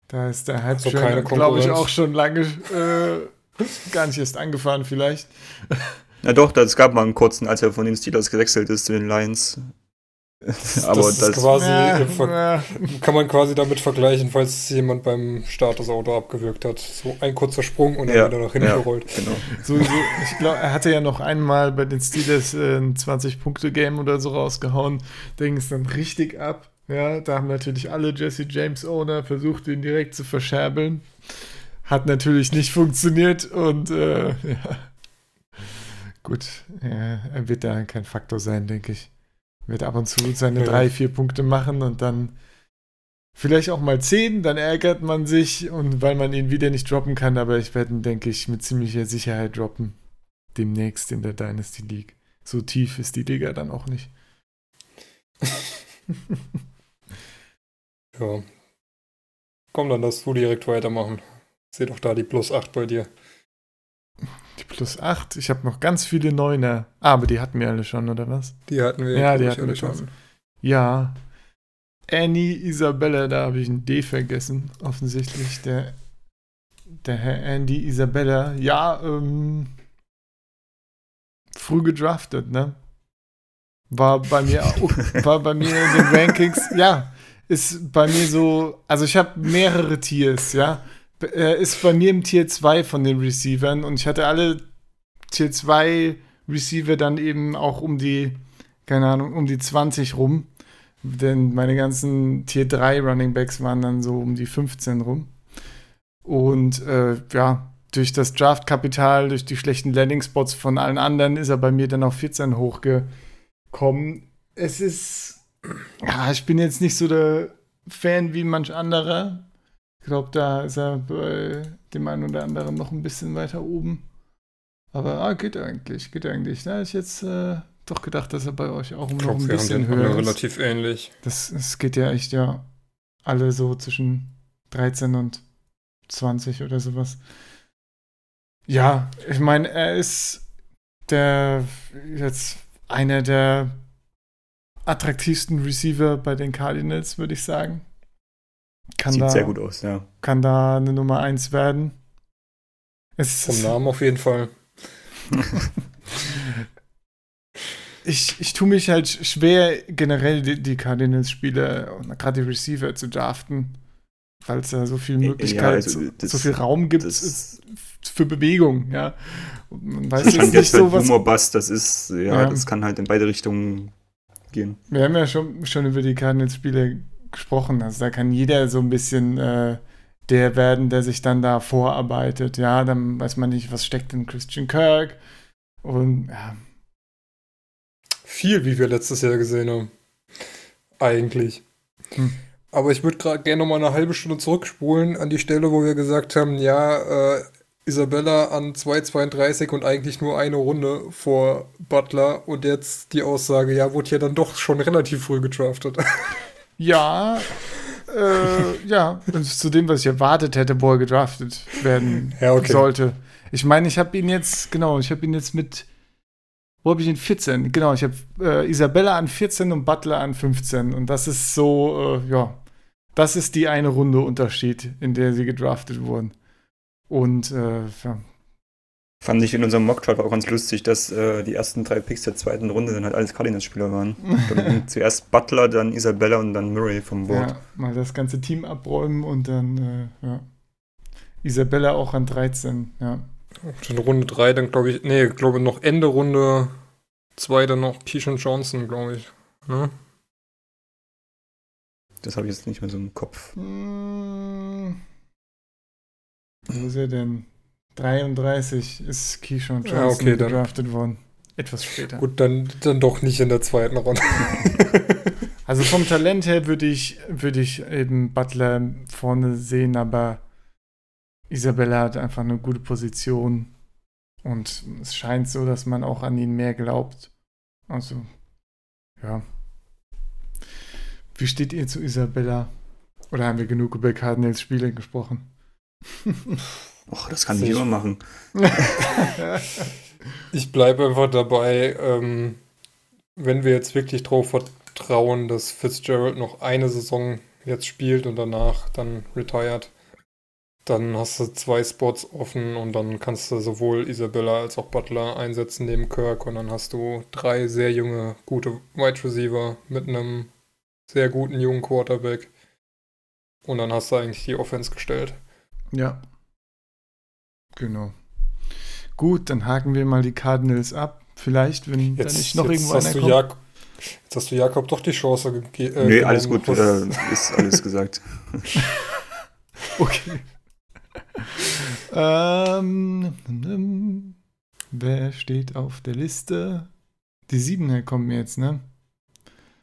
[SPEAKER 3] Da ist der Hype
[SPEAKER 5] Also
[SPEAKER 3] glaube ich, auch schon lange äh, gar nicht erst angefahren vielleicht.
[SPEAKER 4] ja doch, es gab mal einen kurzen, als er von den Steelers gewechselt ist zu den Lions. Aber
[SPEAKER 5] das
[SPEAKER 4] das,
[SPEAKER 5] ist quasi,
[SPEAKER 3] Ja,
[SPEAKER 5] äh, kann man quasi damit vergleichen, falls jemand beim Start das Auto abgewürgt hat. So ein kurzer Sprung und dann
[SPEAKER 4] Ja,
[SPEAKER 5] wieder nach hinten
[SPEAKER 4] ja.
[SPEAKER 5] gerollt.
[SPEAKER 4] genau.
[SPEAKER 3] Sowieso, ich glaube, er hatte ja noch einmal bei den Steelers äh, ein 20-Punkte-Game oder so rausgehauen. Ding ist dann richtig ab. Ja, da haben natürlich alle Jesse James Owner versucht, ihn direkt zu verscherbeln. Hat natürlich nicht funktioniert und äh, ja. Gut, ja, er wird da kein Faktor sein, denke ich. Wird ab und zu seine
[SPEAKER 5] Ja.
[SPEAKER 3] drei, vier Punkte machen und dann vielleicht auch mal zehn, dann ärgert man sich und weil man ihn wieder nicht droppen kann, aber ich werde ihn, denke ich, mit ziemlicher Sicherheit droppen. Demnächst in der Dynasty League. So tief ist die Liga dann auch nicht.
[SPEAKER 5] Ja. Komm, dann darfst du direkt weitermachen. Seh doch da die plus 8 bei dir.
[SPEAKER 3] Die plus 8, ich habe noch ganz viele Neuner. Ah, aber die hatten wir alle schon, oder was?
[SPEAKER 5] Die hatten wir
[SPEAKER 3] Ja, die hatten wir schon. Ja. Annie Isabella, da habe ich ein D vergessen, offensichtlich. Der, der Herr Andy Isabella, ja, ähm, früh gedraftet, ne? War bei mir auch, war bei mir in den Rankings, ja, ist bei mir so, also ich habe mehrere Tiers, ja. Er ist bei mir im Tier 2 von den Receivern und ich hatte alle Tier 2 Receiver dann eben auch um die, keine Ahnung, um die 20 rum. Denn meine ganzen Tier 3 Running Backs waren dann so um die 15 rum. Und äh, ja, durch das Draftkapital, durch die schlechten Landing-Spots von allen anderen ist er bei mir dann auf 14 hochgekommen. Es ist, ja, ich bin jetzt nicht so der Fan wie manch anderer. Ich glaube, da ist er bei dem einen oder anderen noch ein bisschen weiter oben. Aber ah, geht eigentlich, geht eigentlich. Da hätte ich jetzt äh, doch gedacht, dass er bei euch auch
[SPEAKER 5] Ich
[SPEAKER 3] noch ein bisschen höher ist.
[SPEAKER 5] relativ ähnlich.
[SPEAKER 3] Das, das geht ja echt ja alle so zwischen 13 und 20 oder sowas. Ja, ich meine, er ist der jetzt einer der attraktivsten Receiver bei den Cardinals, würde ich sagen. Kann
[SPEAKER 4] Sieht
[SPEAKER 3] da,
[SPEAKER 4] sehr gut aus, ja.
[SPEAKER 3] kann da eine Nummer 1 werden. Es
[SPEAKER 5] Vom
[SPEAKER 3] ist-
[SPEAKER 5] Namen auf jeden Fall.
[SPEAKER 3] ich, ich tue mich halt schwer, generell die, die Cardinals-Spieler und gerade die Receiver zu draften, weil es da so viel Möglichkeit,
[SPEAKER 4] Ja, also
[SPEAKER 3] so,
[SPEAKER 4] das-
[SPEAKER 3] so viel Raum gibt
[SPEAKER 4] das-
[SPEAKER 3] ist für Bewegung, ja. Und man weiß
[SPEAKER 4] Das
[SPEAKER 3] jetzt nicht
[SPEAKER 4] jetzt
[SPEAKER 3] so
[SPEAKER 4] halt
[SPEAKER 3] was.
[SPEAKER 4] Bust, das ist, ja,
[SPEAKER 3] Ja.
[SPEAKER 4] das kann halt in beide Richtungen gehen.
[SPEAKER 3] Wir haben ja schon, schon über die Cardinals-Spieler gesprochen. Also da kann jeder so ein bisschen äh, der werden, der sich dann da vorarbeitet. Ja, dann weiß man nicht, was steckt in Christian Kirk. Und ja,
[SPEAKER 5] Viel, wie wir letztes Jahr gesehen haben. Eigentlich.
[SPEAKER 3] Hm.
[SPEAKER 5] Aber ich würde gerade gerne noch mal eine halbe Stunde zurückspulen an die Stelle, wo wir gesagt haben, ja, äh, Isabella an 2,32 und eigentlich nur eine Runde vor Butler und jetzt die Aussage, ja, wurde ja dann doch schon relativ früh gedraftet.
[SPEAKER 3] Ja, äh, ja, zu dem, was ich erwartet hätte, wo er gedraftet werden
[SPEAKER 5] Ja, okay.
[SPEAKER 3] sollte. Ich meine, ich habe ihn jetzt, genau, ich habe ihn jetzt mit, wo habe ich ihn? 14. Genau, ich habe äh, Isabella an 14 und Butler an 15. Und das ist so, äh, ja, das ist die eine Runde Unterschied, in der sie gedraftet wurden. Und äh, ja,
[SPEAKER 4] Fand ich in unserem Mockchart auch ganz lustig, dass äh, die ersten drei Picks der zweiten Runde dann halt alles Cardinals-Spieler waren. Dann zuerst Butler, dann Isabella und dann Murray vom Board.
[SPEAKER 3] Ja, mal das ganze Team abräumen und dann, äh, ja. Isabella auch an 13, ja.
[SPEAKER 5] Und in Runde 3 dann glaube ich, nee, glaube noch Ende Runde 2 dann noch Keyshawn Johnson, glaube ich. Ne?
[SPEAKER 4] Das habe ich jetzt nicht mehr so im Kopf.
[SPEAKER 3] Hm. Wo ist er denn? 33 ist Keyshawn Johnson
[SPEAKER 5] Ja, okay, dann-
[SPEAKER 3] gedraftet worden. Etwas später.
[SPEAKER 5] Gut, dann, dann doch nicht in der zweiten Runde.
[SPEAKER 3] Also vom Talent her würde ich, würde ich eben Butler vorne sehen, aber Isabella hat einfach eine gute Position und es scheint so, dass man auch an ihn mehr glaubt. Also, ja. Wie steht ihr zu Isabella? Oder haben wir genug über Cardinals Spiele gesprochen?
[SPEAKER 4] Och, das kann ich immer machen.
[SPEAKER 5] Ich bleibe einfach dabei, ähm, wenn wir jetzt wirklich drauf vertrauen, dass Fitzgerald noch eine Saison jetzt spielt und danach dann retired, dann hast du zwei Spots offen und dann kannst du sowohl Isabella als auch Butler einsetzen neben Kirk und dann hast du drei sehr junge, gute Wide Receiver mit einem sehr guten jungen Quarterback und dann hast du eigentlich die Offense gestellt.
[SPEAKER 3] Ja. Genau. Gut, dann haken wir mal die Cardinals ab. Vielleicht, wenn da
[SPEAKER 5] Jetzt,
[SPEAKER 3] nicht noch
[SPEAKER 5] jetzt,
[SPEAKER 3] irgendwo
[SPEAKER 5] hast
[SPEAKER 3] einer
[SPEAKER 5] du
[SPEAKER 3] kommt.
[SPEAKER 5] Jak jetzt hast du Jakob doch die Chance gegeben. Äh,
[SPEAKER 4] nee, alles gut, äh, ist alles gesagt.
[SPEAKER 3] Okay. ähm, hm, wer steht auf der Liste? Die Siebener kommen jetzt, ne?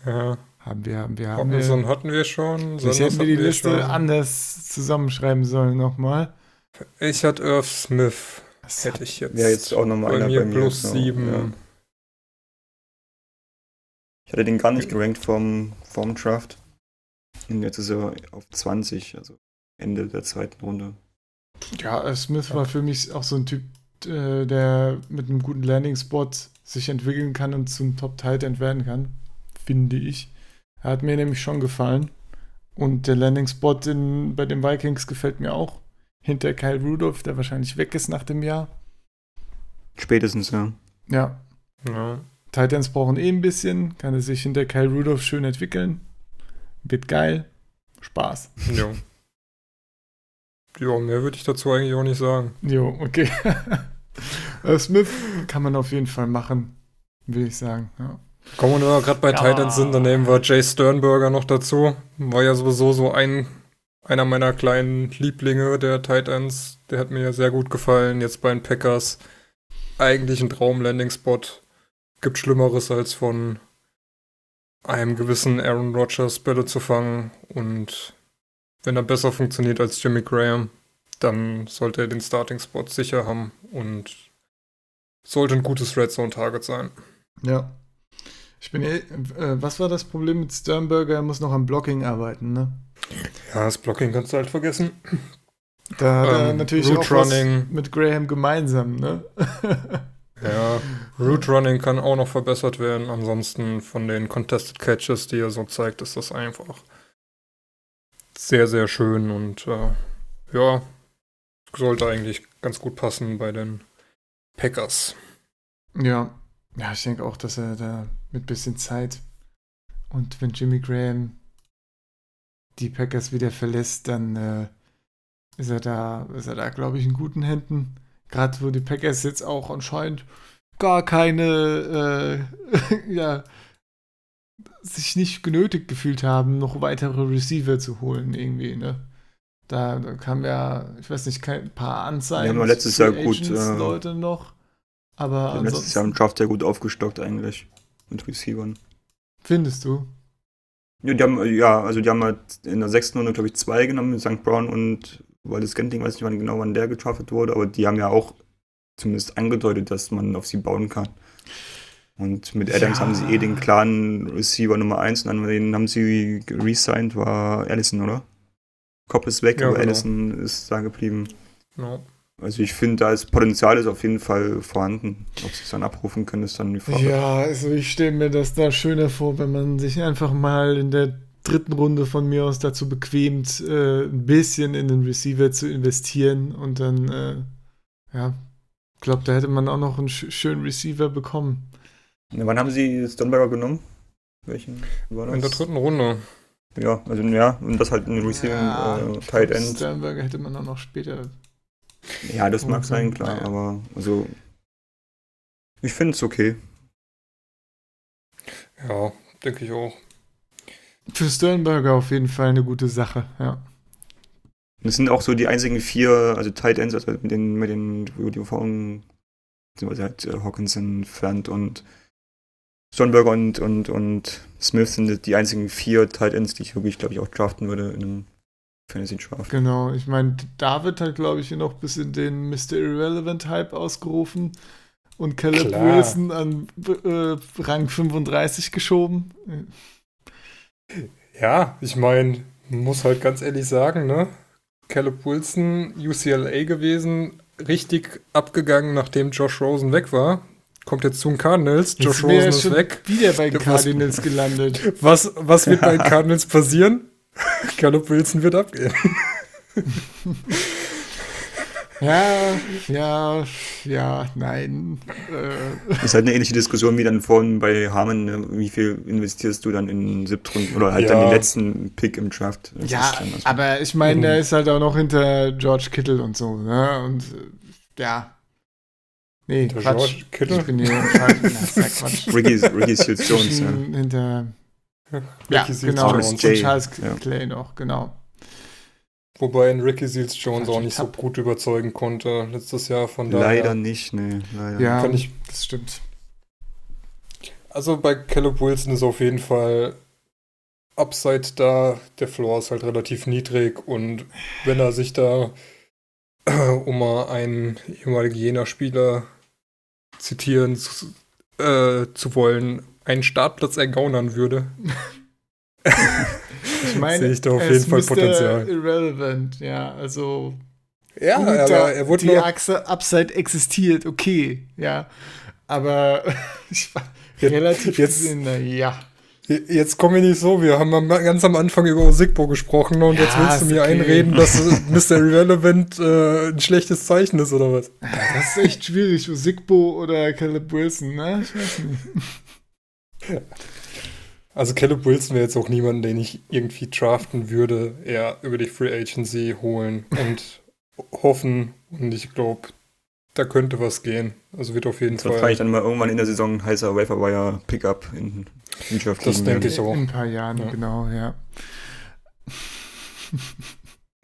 [SPEAKER 5] ja.
[SPEAKER 3] Haben wir, haben wir, haben
[SPEAKER 5] Robinson
[SPEAKER 3] wir.
[SPEAKER 5] hatten wir schon. Sanders
[SPEAKER 3] hätten wir die Liste
[SPEAKER 5] schon.
[SPEAKER 3] anders zusammenschreiben sollen nochmal.
[SPEAKER 5] Ich hatte Irv Smith,
[SPEAKER 3] Das
[SPEAKER 5] hätte ich jetzt.
[SPEAKER 4] Wäre jetzt auch nochmal
[SPEAKER 5] bei
[SPEAKER 4] einer
[SPEAKER 5] mir
[SPEAKER 4] bei mir.
[SPEAKER 5] plus
[SPEAKER 4] genau,
[SPEAKER 5] sieben.
[SPEAKER 4] ja. Ich hatte den gar nicht gerankt vom, vom Draft. Und jetzt ist er auf 20, also Ende der zweiten Runde.
[SPEAKER 3] Ja, Smith war für mich auch so ein Typ, äh, der mit einem guten Landing-Spot sich entwickeln kann und zum Top-Tight-End werden kann, finde ich. Er hat mir nämlich schon gefallen. Und der Landing-Spot in- bei den Vikings gefällt mir auch. Hinter Kyle Rudolph, der wahrscheinlich weg ist nach dem Jahr.
[SPEAKER 4] Spätestens, ja.
[SPEAKER 3] Ja,
[SPEAKER 5] Ja.
[SPEAKER 3] Titans brauchen eh ein bisschen. Kann er sich hinter Kyle Rudolph schön entwickeln. Wird geil. Spaß.
[SPEAKER 5] Ja. Ja, mehr würde ich dazu eigentlich auch nicht sagen.
[SPEAKER 3] Jo, okay. Äh, Smith kann man auf jeden Fall machen, will ich sagen. Ja.
[SPEAKER 5] Kommen wir gerade bei
[SPEAKER 3] Ja.
[SPEAKER 5] Titans sind, dann nehmen wir Jay Sternberger noch dazu. War ja sowieso so ein, einer meiner kleinen Lieblinge der Titans. Der hat mir sehr gut gefallen. Jetzt bei den Packers. Eigentlich ein Traum-Landing-Spot. Gibt Schlimmeres als von einem gewissen Aaron Rodgers Bälle zu fangen. Und wenn er besser funktioniert als Jimmy Graham, dann sollte er den Starting-Spot sicher haben und sollte ein gutes Red Zone-Target sein.
[SPEAKER 3] ja. Ich bin eh, äh, was war das Problem mit Sternberger? Er muss noch am Blocking arbeiten, ne?
[SPEAKER 5] Ja, das Blocking kannst du halt vergessen.
[SPEAKER 3] Da hat er
[SPEAKER 5] Ähm,
[SPEAKER 3] natürlich
[SPEAKER 5] Route
[SPEAKER 3] auch was
[SPEAKER 5] Running.
[SPEAKER 3] mit Graham gemeinsam, ne?
[SPEAKER 5] Ja, Route Running kann auch noch verbessert werden. Ansonsten von den Contested Catches, die er so zeigt, ist das einfach sehr, sehr schön und äh, ja, sollte eigentlich ganz gut passen bei den Packers.
[SPEAKER 3] ja. Ja, ich denke auch, dass er da mit bisschen Zeit und wenn Jimmy Graham die Packers wieder verlässt, dann äh, ist er da, ist er da, glaube ich, in guten Händen. Gerade wo die Packers jetzt auch anscheinend gar keine, äh, ja, sich nicht genötigt gefühlt haben, noch weitere Receiver zu holen, irgendwie, ne? Da, da kam ja, ich weiß nicht, kein paar Anzeigen.
[SPEAKER 4] Die haben wir letztes Jahr gut, äh,
[SPEAKER 3] Leute noch. Aber
[SPEAKER 4] haben letztes Jahr im Draft ja gut aufgestockt eigentlich. Mit Receivern.
[SPEAKER 3] findest du?
[SPEAKER 4] Ja, die haben, ja, also die haben halt in der sechsten Runde, glaube ich, zwei genommen, mit St. Brown und Waldes Genting, weiß nicht wann genau, wann der getraftet wurde, aber die haben ja auch zumindest angedeutet, dass man auf sie bauen kann. Und mit Adams
[SPEAKER 3] Ja.
[SPEAKER 4] haben sie eh den klaren Receiver Nummer 1 und an den haben sie resigned, war Allison, oder? Cobb ist weg,
[SPEAKER 5] Ja,
[SPEAKER 4] aber
[SPEAKER 5] genau.
[SPEAKER 4] Allison ist da geblieben.
[SPEAKER 5] Ja.
[SPEAKER 4] Also ich finde, da ist Potenzial ist auf jeden Fall vorhanden. Ob sie es dann abrufen können, ist dann die Frage.
[SPEAKER 3] Ja, also ich stelle mir das da schöner vor, wenn man sich einfach mal in der dritten Runde von mir aus dazu bequemt, äh, ein bisschen in den Receiver zu investieren und dann, äh, ja, Ich glaube, da hätte man auch noch einen sch schönen Receiver bekommen.
[SPEAKER 4] Ja, wann haben sie Stonberger genommen? Welchen war das?
[SPEAKER 5] In der dritten Runde.
[SPEAKER 4] Ja, also ja, und das halt ein Receiving
[SPEAKER 3] Ja,
[SPEAKER 4] äh, Tight End.
[SPEAKER 3] Sternberger hätte man auch noch später.
[SPEAKER 4] Ja, das mag sein, klar,
[SPEAKER 3] naja.
[SPEAKER 4] aber also ich finde es okay.
[SPEAKER 5] Ja, denke ich auch.
[SPEAKER 3] Für Sternberger auf jeden Fall eine gute Sache, ja.
[SPEAKER 4] Das sind auch so die einzigen vier, also Tight Ends, also mit den, mit den, die vorhin, beziehungsweise halt äh, Hawkinson, Fant und Stonberger und, und, und Smith sind die einzigen vier Tight Ends, die ich wirklich, glaube ich, auch draften würde in einem Fantasy Draft.
[SPEAKER 3] Genau, ich meine, David hat, glaube ich, noch bis in den Mr. Irrelevant Hype ausgerufen und Caleb
[SPEAKER 5] Klar.
[SPEAKER 3] Wilson an äh, Rang 35 geschoben.
[SPEAKER 5] Ja, ich meine, muss halt ganz ehrlich sagen, ne? Caleb Wilson, UCLA gewesen, richtig abgegangen, nachdem Josh Rosen weg war. Kommt jetzt zu den Cardinals. Josh Rosen ist
[SPEAKER 3] schon
[SPEAKER 5] weg.
[SPEAKER 3] wieder bei den Cardinals gelandet.
[SPEAKER 5] Was, was wird bei den Cardinals passieren? Caleb Wilson wird abgehen.
[SPEAKER 3] Ja, ja, ja, nein. Äh,
[SPEAKER 4] Das ist halt eine ähnliche Diskussion wie dann vorhin bei Harmon, ne? wie viel investierst du dann in Siebtrunden oder halt
[SPEAKER 5] Ja.
[SPEAKER 4] dann den letzten Pick im Draft. Das
[SPEAKER 3] ja,
[SPEAKER 4] also-
[SPEAKER 3] aber ich meine,
[SPEAKER 5] Mhm.
[SPEAKER 3] der ist halt auch noch hinter George Kittle und so, ne? Und äh, ja. Nee,
[SPEAKER 5] Der
[SPEAKER 3] Quatsch.
[SPEAKER 5] George Kittle?
[SPEAKER 3] Ich bin hier sag Quatsch.
[SPEAKER 4] Ricky, Seals Jones, ja.
[SPEAKER 3] Hinter. Ja, genau.
[SPEAKER 4] Jones.
[SPEAKER 3] Und
[SPEAKER 4] Jay,
[SPEAKER 3] Charles
[SPEAKER 4] ja.
[SPEAKER 3] Clay noch, genau.
[SPEAKER 5] Wobei ein Ricky Seals Jones auch nicht so gut überzeugen konnte letztes Jahr. Von daher
[SPEAKER 4] Leider nicht, ne, leider.
[SPEAKER 3] Ja,
[SPEAKER 5] kann ich
[SPEAKER 3] das stimmt.
[SPEAKER 5] Also bei Caleb Wilson ist auf jeden Fall Upside da. Der Floor ist halt relativ niedrig und wenn er sich da, um mal einen ehemaligen Jena-Spieler zitieren zu, äh, zu wollen, einen Startplatz ergaunern würde,
[SPEAKER 3] Ich meine,
[SPEAKER 5] sehe ich da auf jeden Fall. Potenzial.
[SPEAKER 3] Irrelevant, ja, also.
[SPEAKER 5] Ja,
[SPEAKER 3] gut,
[SPEAKER 5] aber er wurde
[SPEAKER 3] die. Achse Upside existiert, okay, ja. Aber ich war
[SPEAKER 5] Jetzt-
[SPEAKER 3] relativ
[SPEAKER 5] jetzt-
[SPEAKER 3] gesehen, ja.
[SPEAKER 5] Jetzt kommen wir nicht so, wir haben ganz am Anfang über Osigbo gesprochen und
[SPEAKER 3] Ja,
[SPEAKER 5] jetzt willst du mir
[SPEAKER 3] okay.
[SPEAKER 5] einreden, dass Mr. Irrelevant äh, ein schlechtes Zeichen ist oder was?
[SPEAKER 3] Das ist echt schwierig, Sigbo oder Caleb Wilson, ne? Ich weiß nicht.
[SPEAKER 5] Also Caleb Wilson wäre jetzt auch niemand, den ich irgendwie draften würde, eher über die Free Agency holen und hoffen. Und ich glaube, da könnte was gehen. Also wird auf jeden
[SPEAKER 4] Das
[SPEAKER 5] Fall.
[SPEAKER 4] wahrscheinlich dann mal irgendwann in der Saison ein heißer Waferwire Pickup in Draft
[SPEAKER 5] Das denke ich auch.
[SPEAKER 3] In ein paar Jahren,
[SPEAKER 5] Ja.
[SPEAKER 3] genau, ja.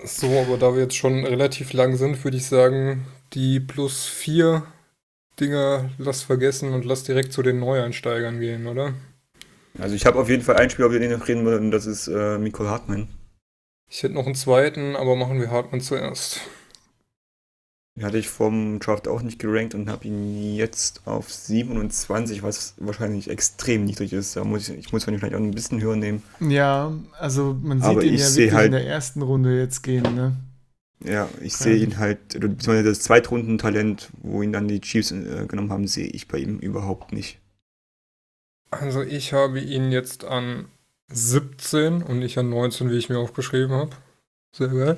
[SPEAKER 5] So, aber da wir jetzt schon relativ lang sind, würde ich sagen, die plus vier Dinger lass vergessen und lass direkt zu den Neueinsteigern gehen, oder?
[SPEAKER 4] Also ich habe auf jeden Fall ein Spiel, über den ich noch reden will, und das ist äh, Nicole Hartmann.
[SPEAKER 5] Ich hätte noch einen zweiten, aber machen wir Hartmann zuerst.
[SPEAKER 4] Den hatte ich vom Draft auch nicht gerankt und habe ihn jetzt auf 27, was wahrscheinlich extrem niedrig ist. Da muss ich, ich muss vielleicht auch ein bisschen höher nehmen.
[SPEAKER 3] Ja, also man sieht
[SPEAKER 4] Aber
[SPEAKER 3] ihn ja wirklich
[SPEAKER 4] halt-
[SPEAKER 3] in der ersten Runde jetzt gehen, ne?
[SPEAKER 4] Ja, ich sehe ihn halt, beziehungsweise das Zweitrunden-Talent, wo ihn dann die Chiefs äh, genommen haben, sehe ich bei ihm überhaupt nicht.
[SPEAKER 5] Also ich habe ihn jetzt an 17 und nicht an 19, wie ich mir aufgeschrieben habe. Sehr geil.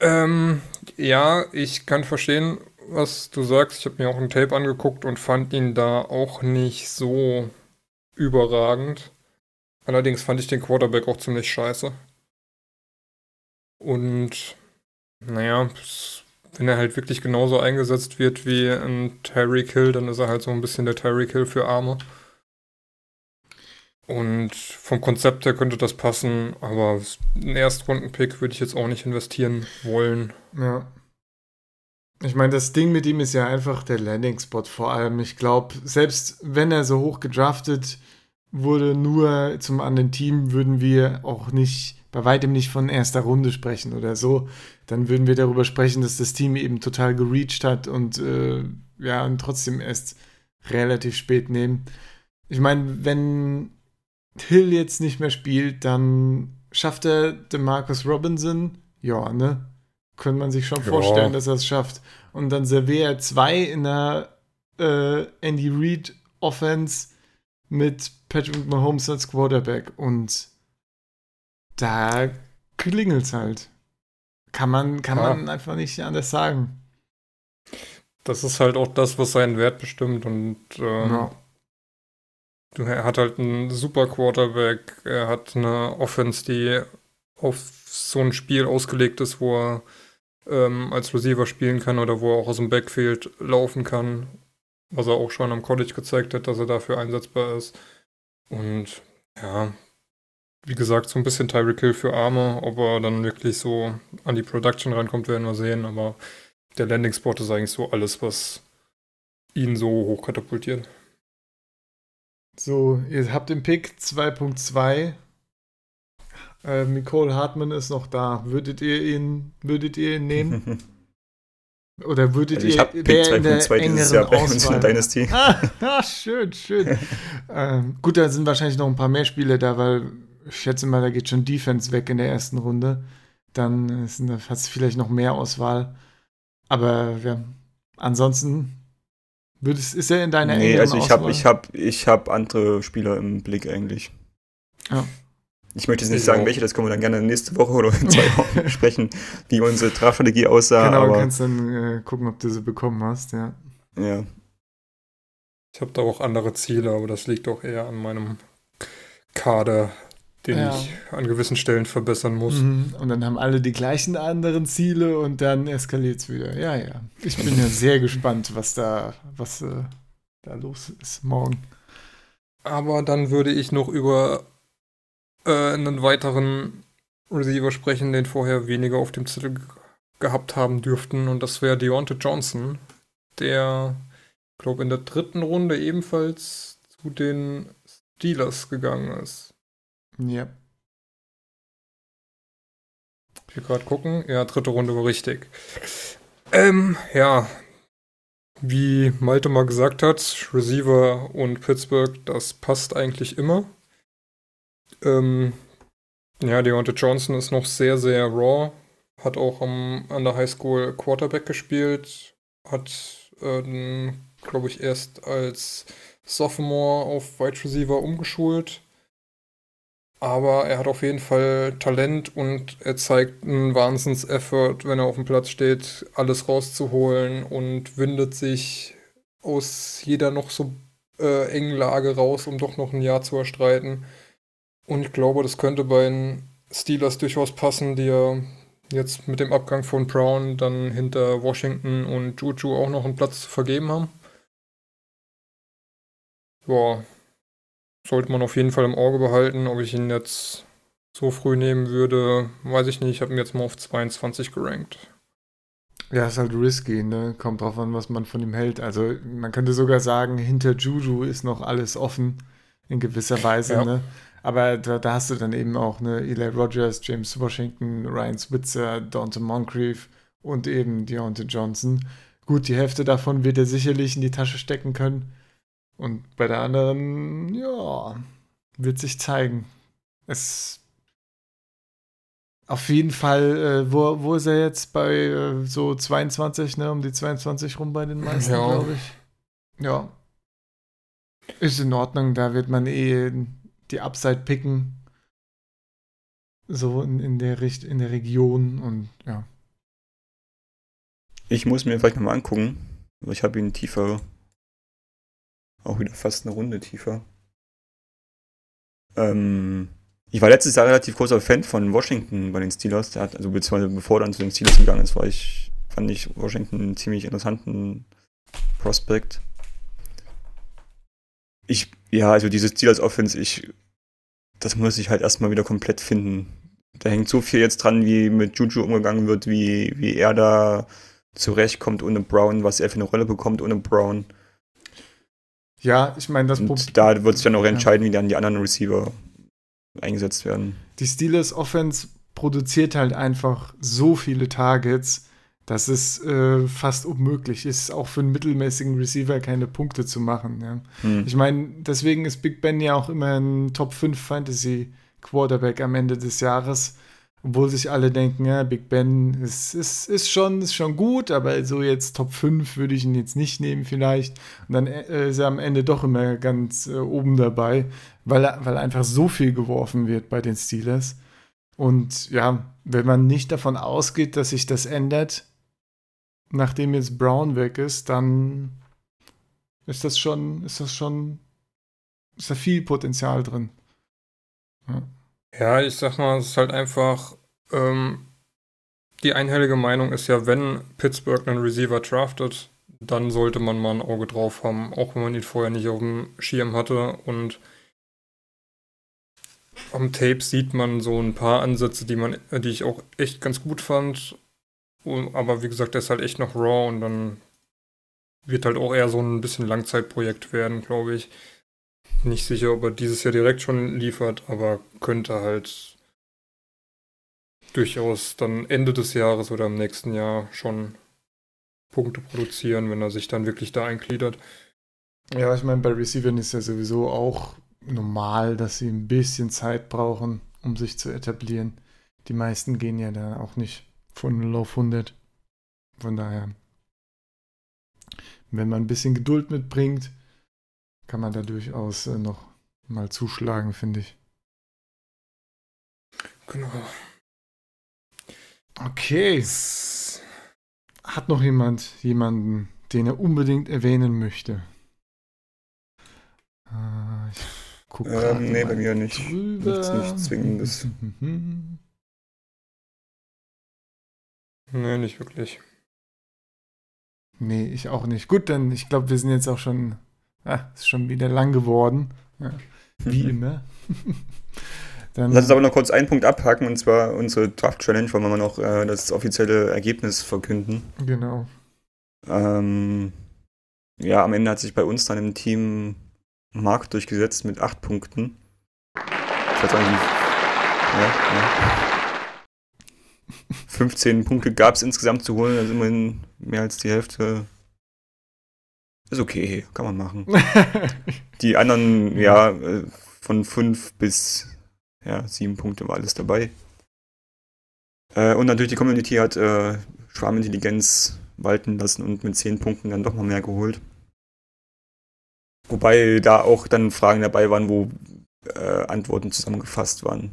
[SPEAKER 5] Ähm, ja, ich kann verstehen, was du sagst. Ich habe mir auch ein Tape angeguckt und fand ihn da auch nicht so überragend. Allerdings fand ich den Quarterback auch ziemlich scheiße. Und naja, wenn er halt wirklich genauso eingesetzt wird wie ein Tyreek Hill, dann ist er halt so ein bisschen der Tyreek Hill für Arme. Und vom Konzept her könnte das passen, aber einen Erstrunden-Pick würde ich jetzt auch nicht investieren wollen.
[SPEAKER 3] Ja. Ich meine, das Ding mit ihm ist ja einfach der Landing-Spot vor allem. Ich glaube, selbst wenn er so hoch gedraftet wurde, nur zum anderen Team, würden wir auch nicht, bei weitem nicht von erster Runde sprechen oder so. Dann würden wir darüber sprechen, dass das Team eben total gereached hat und äh, ja, und trotzdem erst relativ spät nehmen. Ich meine, wenn Hill jetzt nicht mehr spielt, dann schafft er DeMarcus Robinson? Ja, ne? Könnte man sich schon
[SPEAKER 5] Ja.
[SPEAKER 3] vorstellen, dass er es schafft. Und dann serviert er zwei in der äh, Andy Reid Offense mit Patrick Mahomes als Quarterback. Und da klingelt's halt. Kann man, kann
[SPEAKER 5] Ja.
[SPEAKER 3] man einfach nicht anders sagen.
[SPEAKER 5] das ist halt auch das, was seinen Wert bestimmt. Und ähm,
[SPEAKER 3] Ja.
[SPEAKER 5] er hat halt einen super Quarterback. Er hat eine Offense, die auf so ein Spiel ausgelegt ist, wo er ähm, als Receiver spielen kann oder wo er auch aus dem Backfield laufen kann. Was er auch schon am College gezeigt hat, dass er dafür einsetzbar ist. Und ja, wie gesagt, so ein bisschen Tyreek Hill für Arme. Ob er dann wirklich so an die Production rankommt, werden wir sehen. Aber der Landing-Spot ist eigentlich so alles, was ihn so hoch katapultiert.
[SPEAKER 3] So, ihr habt den Pick 2.2. Äh, Nicole Hartmann ist noch da. Würdet ihr ihn, würdet ihr ihn nehmen? Oder würdet
[SPEAKER 4] Also ich
[SPEAKER 3] ihr
[SPEAKER 4] habe Pick
[SPEAKER 3] wer in der
[SPEAKER 4] 2.2 dieses
[SPEAKER 3] engeren
[SPEAKER 4] Jahr bei uns in Dynasty.
[SPEAKER 3] Ah, ah, schön, schön. ähm, gut, da sind wahrscheinlich noch ein paar mehr Spiele da, weil ich schätze mal, da geht schon Defense weg in der ersten Runde. Dann hast du vielleicht noch mehr Auswahl. Aber ja, ansonsten würdest, ist er in deiner
[SPEAKER 4] Nee, also ich habe ich hab, ich hab andere Spieler im Blick eigentlich.
[SPEAKER 3] Ja.
[SPEAKER 4] Ich möchte jetzt nicht
[SPEAKER 5] Ich
[SPEAKER 4] sagen, welche, das können wir dann gerne nächste Woche oder in zwei Wochen besprechen, wie unsere Draftstrategie aussah.
[SPEAKER 3] genau, du
[SPEAKER 4] aber
[SPEAKER 3] kannst dann äh, gucken, ob du sie bekommen hast, ja.
[SPEAKER 4] ja.
[SPEAKER 5] Ich habe da auch andere Ziele, aber das liegt auch eher an meinem Kader, den
[SPEAKER 3] Ja.
[SPEAKER 5] ich an gewissen Stellen verbessern muss.
[SPEAKER 3] Mhm. Und dann haben alle die gleichen anderen Ziele und dann eskaliert es wieder. Ja, ja. Ich bin ja sehr gespannt, was da, was äh, da los ist morgen.
[SPEAKER 5] Aber dann würde ich noch über äh, einen weiteren Receiver sprechen, den vorher weniger auf dem Zettel ge- gehabt haben dürften. Und das wäre Deontay Johnson, der, glaube in der dritten Runde ebenfalls zu den Steelers gegangen ist.
[SPEAKER 3] Ja.
[SPEAKER 5] Ich will gerade gucken. Ja, dritte Runde war richtig. Ähm, ja. Wie Malte mal gesagt hat, Receiver und Pittsburgh, das passt eigentlich immer. Ähm, ja, Deontay Johnson ist noch sehr, sehr raw. Hat auch am, an der Highschool Quarterback gespielt. Hat, ähm, glaube ich, erst als Sophomore auf Wide Receiver umgeschult. Aber er hat auf jeden Fall Talent und er zeigt einen Wahnsinns-Effort, wenn er auf dem Platz steht, alles rauszuholen und windet sich aus jeder noch so äh, engen Lage raus, um doch noch ein Jahr zu erstreiten. Und ich glaube, das könnte bei den Steelers durchaus passen, die ja jetzt mit dem Abgang von Brown dann hinter Washington und Juju auch noch einen Platz zu vergeben haben. Ja, sollte man auf jeden Fall im Auge behalten. Ob ich ihn jetzt so früh nehmen würde, weiß ich nicht. Ich habe ihn jetzt mal auf 22 gerankt.
[SPEAKER 3] Ja, ist halt risky, ne? Kommt drauf an, was man von ihm hält. Also, man könnte sogar sagen, hinter Juju ist noch alles offen, in gewisser Weise,
[SPEAKER 5] Ja.
[SPEAKER 3] ne? Aber da, da hast du dann eben auch, ne, Eli Rogers, James Washington, Ryan Switzer, Dante Moncrief und eben Deontay Johnson. Gut, die Hälfte davon wird er sicherlich in die Tasche stecken können. Und bei der anderen, ja, wird sich zeigen. Es auf jeden Fall, äh, wo, wo ist er jetzt bei äh, so 22, ne? Um die 22 rum bei den meisten,
[SPEAKER 5] Ja.
[SPEAKER 3] glaube ich. Ja. Ist in Ordnung, da wird man eh die Upside picken. So in, in, der, Richt in der Region und ja.
[SPEAKER 4] Ich muss mir vielleicht nochmal angucken. aber Ich habe ihn tiefer. Auch wieder fast eine Runde tiefer. Ähm, ich war letztes Jahr relativ großer Fan von Washington bei den Steelers. Der hat, also beziehungsweise bevor dann zu den Steelers gegangen ist, war ich, fand ich Washington einen ziemlich interessanten Prospect. Ich, ja, also diese Steelers Offense, ich, das muss ich halt erstmal wieder komplett finden. Da hängt so viel jetzt dran, wie mit Juju umgegangen wird, wie, wie er da zurechtkommt ohne Brown, was er für eine Rolle bekommt ohne Brown.
[SPEAKER 3] Ja, ich meine, das Problem.
[SPEAKER 4] Da wird sich dann auch
[SPEAKER 3] Ja.
[SPEAKER 4] entscheiden, wie dann die anderen Receiver eingesetzt werden.
[SPEAKER 3] die Steelers Offense produziert halt einfach so viele Targets, dass es äh, fast unmöglich ist, auch für einen mittelmäßigen Receiver keine Punkte zu machen. Ja.
[SPEAKER 4] Hm.
[SPEAKER 3] Ich meine, deswegen ist Big Ben ja auch immer ein Top 5 Fantasy Quarterback am Ende des Jahres. Obwohl sich alle denken, ja, Big Ben ist, ist, ist, schon, ist schon gut, aber so jetzt Top 5 würde ich ihn jetzt nicht nehmen vielleicht. Und dann äh, ist er am Ende doch immer ganz äh, oben dabei, weil, er- weil einfach so viel geworfen wird bei den Steelers. Und ja, wenn man nicht davon ausgeht, dass sich das ändert, nachdem jetzt Brown weg ist, dann ist das schon, ist das schon, ist da viel Potenzial drin.
[SPEAKER 5] Ja, ja ich sag mal, es ist halt einfach, ähm, die einhellige Meinung ist ja, wenn Pittsburgh einen Receiver draftet, dann sollte man mal ein Auge drauf haben, auch wenn man ihn vorher nicht auf dem Schirm hatte. Und am Tape sieht man so ein paar Ansätze, die man, die ich auch echt ganz gut fand. Aber wie gesagt, der ist halt echt noch raw und dann wird halt auch eher so ein bisschen Langzeitprojekt werden, glaube ich. Nicht sicher, ob er dieses Jahr direkt schon liefert, aber könnte halt durchaus dann Ende des Jahres oder im nächsten Jahr schon Punkte produzieren, wenn er sich dann wirklich da eingliedert.
[SPEAKER 3] Ja, ich meine, bei Receivern ist ja sowieso auch normal, dass sie ein bisschen Zeit brauchen, um sich zu etablieren. Die meisten gehen ja da auch nicht von 0 auf 100. Von daher, wenn man ein bisschen Geduld mitbringt, kann man da durchaus äh, noch mal zuschlagen, finde ich.
[SPEAKER 5] Genau.
[SPEAKER 3] Okay. Hat noch jemand jemanden, den er unbedingt erwähnen möchte?
[SPEAKER 4] Ah, ich guck ähm, nee, bei mir nicht. Drüber. Nichts, nichts Zwingendes.
[SPEAKER 5] nee, nicht wirklich.
[SPEAKER 3] Nee, ich auch nicht. Gut, dann, ich glaube, wir sind jetzt auch schon, ah, ist schon wieder lang geworden. Ja, wie immer.
[SPEAKER 4] Dann Lass uns aber noch kurz einen Punkt abhaken, und zwar unsere Draft-Challenge, wollen wir mal noch äh, das offizielle Ergebnis verkünden.
[SPEAKER 3] Genau.
[SPEAKER 4] Ähm, ja, am Ende hat sich bei uns dann im Team Mark durchgesetzt mit acht Punkten. Nicht. Ja, ja. 15 Punkte gab es insgesamt zu holen, also immerhin mehr als die Hälfte. Ist okay, kann man machen. die anderen, ja, äh, von 5 bis ja, sieben Punkte war alles dabei. Äh, und natürlich die Community hat äh, Schwarmintelligenz walten lassen und mit zehn Punkten dann doch mal mehr geholt. Wobei da auch dann Fragen dabei waren, wo äh, Antworten zusammengefasst waren.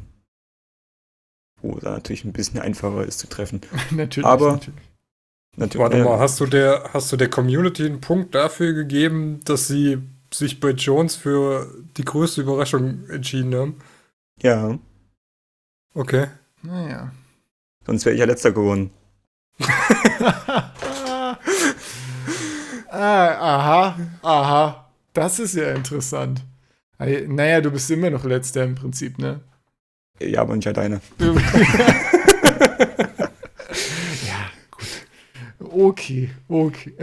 [SPEAKER 4] Wo da natürlich ein bisschen einfacher ist zu treffen.
[SPEAKER 3] natürlich.
[SPEAKER 4] Aber
[SPEAKER 3] natürlich.
[SPEAKER 5] Natürlich, Warte mal, hast du, der, hast du der Community einen Punkt dafür gegeben, dass sie sich bei Jones für die größte Überraschung entschieden haben?
[SPEAKER 4] Ja.
[SPEAKER 5] Okay.
[SPEAKER 3] Naja.
[SPEAKER 4] Sonst wäre ich ja letzter geworden.
[SPEAKER 3] ah, aha, aha. Das ist ja interessant. Naja, du bist immer noch letzter im Prinzip, ne?
[SPEAKER 4] Ja, aber nicht alleine.
[SPEAKER 3] Okay, okay.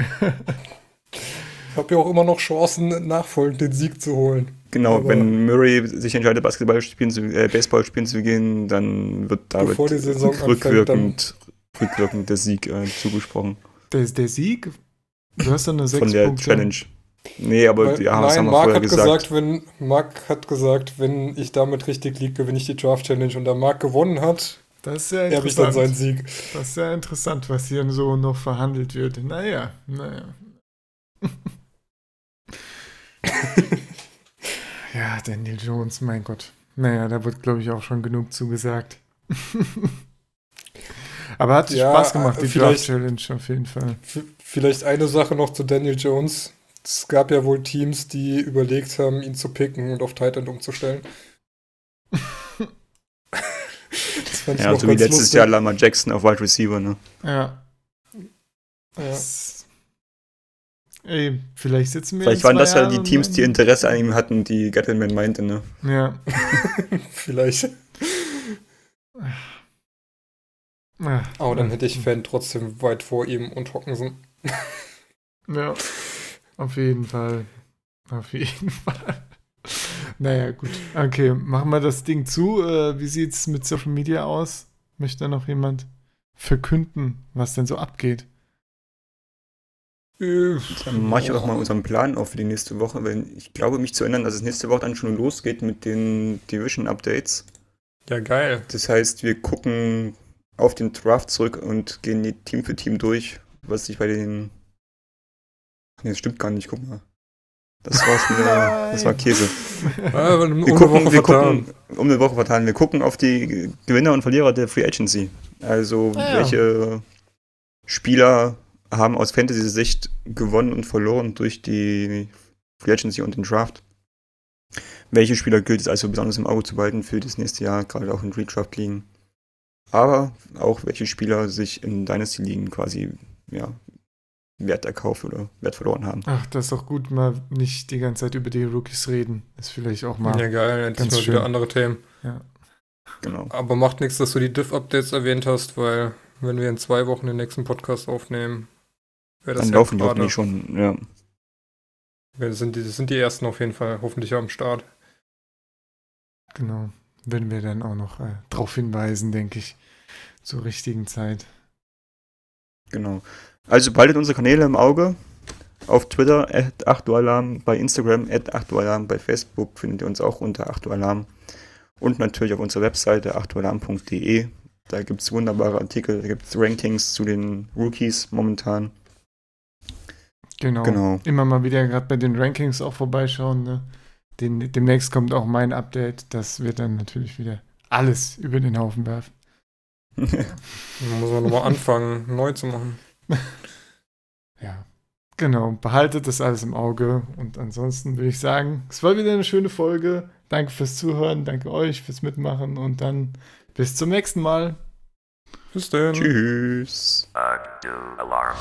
[SPEAKER 5] ich habe ja auch immer noch Chancen, nachfolgend den Sieg zu holen.
[SPEAKER 4] Genau, Aber wenn Murray sich entscheidet, Basketball spielen zu, äh, Baseball spielen zu gehen, dann wird David rückwirkend, rückwirkend der Sieg äh, zugesprochen.
[SPEAKER 3] Der, der Sieg? Du hast dann eine 6
[SPEAKER 4] Von der Punkte. Challenge. Nee, aber
[SPEAKER 5] Weil,
[SPEAKER 4] ja,
[SPEAKER 5] nein, haben wir Mark vorher hat gesagt. gesagt. wenn, Mark hat gesagt, wenn ich damit richtig liege, gewinne ich die Draft Challenge. Und da Mark gewonnen hat,
[SPEAKER 3] das ist ja
[SPEAKER 5] habe ich dann seinen Sieg.
[SPEAKER 3] Das ist ja interessant, was hier so noch verhandelt wird. Naja, naja. Ja, Daniel Jones, mein Gott. Naja, da wird, glaube ich, auch schon genug zugesagt. Aber hat ja, Spaß gemacht, die Draft Challenge auf jeden Fall.
[SPEAKER 5] Vielleicht eine Sache noch zu Daniel Jones. Es gab ja wohl Teams, die überlegt haben, ihn zu picken und auf Titan umzustellen.
[SPEAKER 4] ja, so wie letztes lustig. Jahr Lama Jackson auf Wide Receiver, ne?
[SPEAKER 3] Ja. Ja. Ey, vielleicht sitzen wir
[SPEAKER 4] Vielleicht waren das ja die Teams, die Interesse an ihm hatten, die Gettleman meinte, ne?
[SPEAKER 3] Ja.
[SPEAKER 5] vielleicht. Aber dann hätte ich Fan trotzdem weit vor ihm und Hockensen.
[SPEAKER 3] ja, auf jeden Fall. Auf jeden Fall. Naja, gut. Okay, machen wir das Ding zu. Äh, wie sieht's mit Social Media aus? Möchte da noch jemand verkünden, was denn so abgeht?
[SPEAKER 4] Dann mache ich auch mal unseren Plan auf für die nächste Woche, weil ich glaube, mich zu erinnern, dass es nächste Woche dann schon losgeht mit den Division-Updates.
[SPEAKER 5] Ja, geil.
[SPEAKER 4] Das heißt, wir gucken auf den Draft zurück und gehen die Team für Team durch, was sich bei den. Nee, das stimmt gar nicht, guck mal. Das war schon wieder, das war Käse.
[SPEAKER 5] Ja, um wir gucken,
[SPEAKER 4] wir gucken, um eine Woche verteilen. Wir gucken auf die Gewinner und Verlierer der Free Agency. Also, ah, ja. welche Spieler haben aus Fantasy-Sicht gewonnen und verloren durch die Free Agency und den Draft. Welche Spieler gilt es also besonders im Auge zu behalten für das nächste Jahr, gerade auch in Redraft liegen? Aber auch welche Spieler sich in Dynasty-Ligen quasi ja, Wert erkauft oder Wert verloren haben.
[SPEAKER 3] Ach, das ist doch gut, mal nicht die ganze Zeit über die Rookies reden. Ist vielleicht auch mal.
[SPEAKER 5] Ja, geil, endlich
[SPEAKER 3] ganz
[SPEAKER 5] mal
[SPEAKER 3] schön.
[SPEAKER 5] wieder andere Themen.
[SPEAKER 3] Ja.
[SPEAKER 4] Genau.
[SPEAKER 5] Aber macht nichts, dass du die Diff-Updates erwähnt hast, weil wenn wir in zwei Wochen den nächsten Podcast aufnehmen, wäre das
[SPEAKER 4] Dann
[SPEAKER 5] ja
[SPEAKER 4] laufen die
[SPEAKER 5] gerade.
[SPEAKER 4] hoffentlich schon, ja.
[SPEAKER 5] Wir sind, die, das sind die ersten auf jeden Fall hoffentlich am Start.
[SPEAKER 3] Genau. Werden wir dann auch noch äh, darauf hinweisen, denke ich. Zur richtigen Zeit.
[SPEAKER 4] Genau. Also behaltet unsere Kanäle im Auge. Auf Twitter at 8alarm, bei Instagram at 8alarm, bei Facebook findet ihr uns auch unter 8alarm. Und natürlich auf unserer Webseite 8alarm.de. Da gibt es wunderbare Artikel, da gibt es Rankings zu den Rookies momentan.
[SPEAKER 3] Genau.
[SPEAKER 4] Genau.
[SPEAKER 3] Immer mal wieder gerade bei den Rankings auch vorbeischauen. Ne? Den, demnächst kommt auch mein Update. Das wird dann natürlich wieder alles über den Haufen werfen.
[SPEAKER 5] Dann muss man nochmal anfangen, neu zu machen.
[SPEAKER 3] Ja. Genau. Behaltet das alles im Auge. Und ansonsten würde ich sagen, es war wieder eine schöne Folge. Danke fürs Zuhören. Danke euch fürs Mitmachen. Und dann bis zum nächsten Mal.
[SPEAKER 5] Bis dann.
[SPEAKER 4] Tschüss.
[SPEAKER 1] Alarm.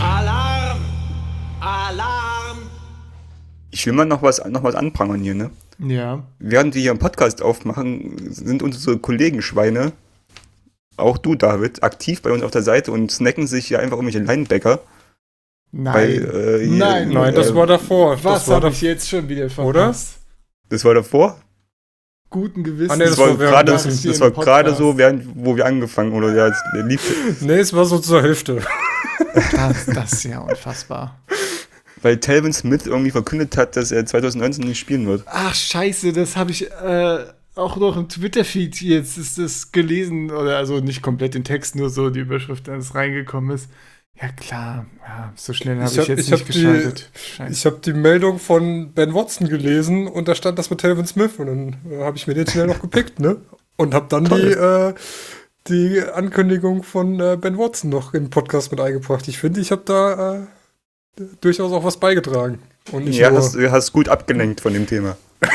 [SPEAKER 2] Alarm! Alarm!
[SPEAKER 4] Ich will mal noch was, noch was anprangern hier, ne?
[SPEAKER 3] Ja.
[SPEAKER 4] Während wir hier einen Podcast aufmachen, sind unsere Kollegen Schweine, auch du, David, aktiv bei uns auf der Seite und snacken sich hier einfach irgendwelche Linebacker.
[SPEAKER 3] Nein.
[SPEAKER 4] Bei, äh, hier-
[SPEAKER 3] Nein,
[SPEAKER 5] Nein, das
[SPEAKER 4] äh,
[SPEAKER 5] war davor.
[SPEAKER 3] Was
[SPEAKER 5] das war
[SPEAKER 3] habe ich jetzt schon wieder
[SPEAKER 5] Oder?
[SPEAKER 3] verpasst?
[SPEAKER 4] Das war davor?
[SPEAKER 3] Guten Gewissens.
[SPEAKER 5] Ah, nee,
[SPEAKER 4] Das,
[SPEAKER 5] das
[SPEAKER 4] war gerade, das,
[SPEAKER 3] im
[SPEAKER 4] war gerade so, während, wo wir angefangen oder ja, lief,
[SPEAKER 5] Nee, es war so zur Hälfte.
[SPEAKER 3] das, das ist ja unfassbar.
[SPEAKER 4] weil Telvin Smith irgendwie verkündet hat, dass er 2019 nicht spielen wird.
[SPEAKER 3] Ach, scheiße, das habe ich äh, auch noch im Twitter-Feed jetzt ist das gelesen. Oder also nicht komplett den Text, nur so die Überschrift, als es reingekommen ist. Ja, klar. Ja, so schnell habe
[SPEAKER 5] Ich
[SPEAKER 3] ich,
[SPEAKER 5] hab-
[SPEAKER 3] jetzt
[SPEAKER 5] ich
[SPEAKER 3] nicht
[SPEAKER 5] hab die-
[SPEAKER 3] geschaltet. Scheiße.
[SPEAKER 5] Ich habe die Meldung von Ben Watson gelesen und da stand das mit Telvin Smith und dann äh, habe ich mir den schnell noch gepickt, ne? Und habe dann die, äh, die Ankündigung von äh, Ben Watson noch in den Podcast mit eingebracht. Ich finde, ich habe da äh, durchaus auch was beigetragen. Und nicht
[SPEAKER 4] Ja,
[SPEAKER 5] nur,
[SPEAKER 4] hast, hast gut abgelenkt von dem Thema.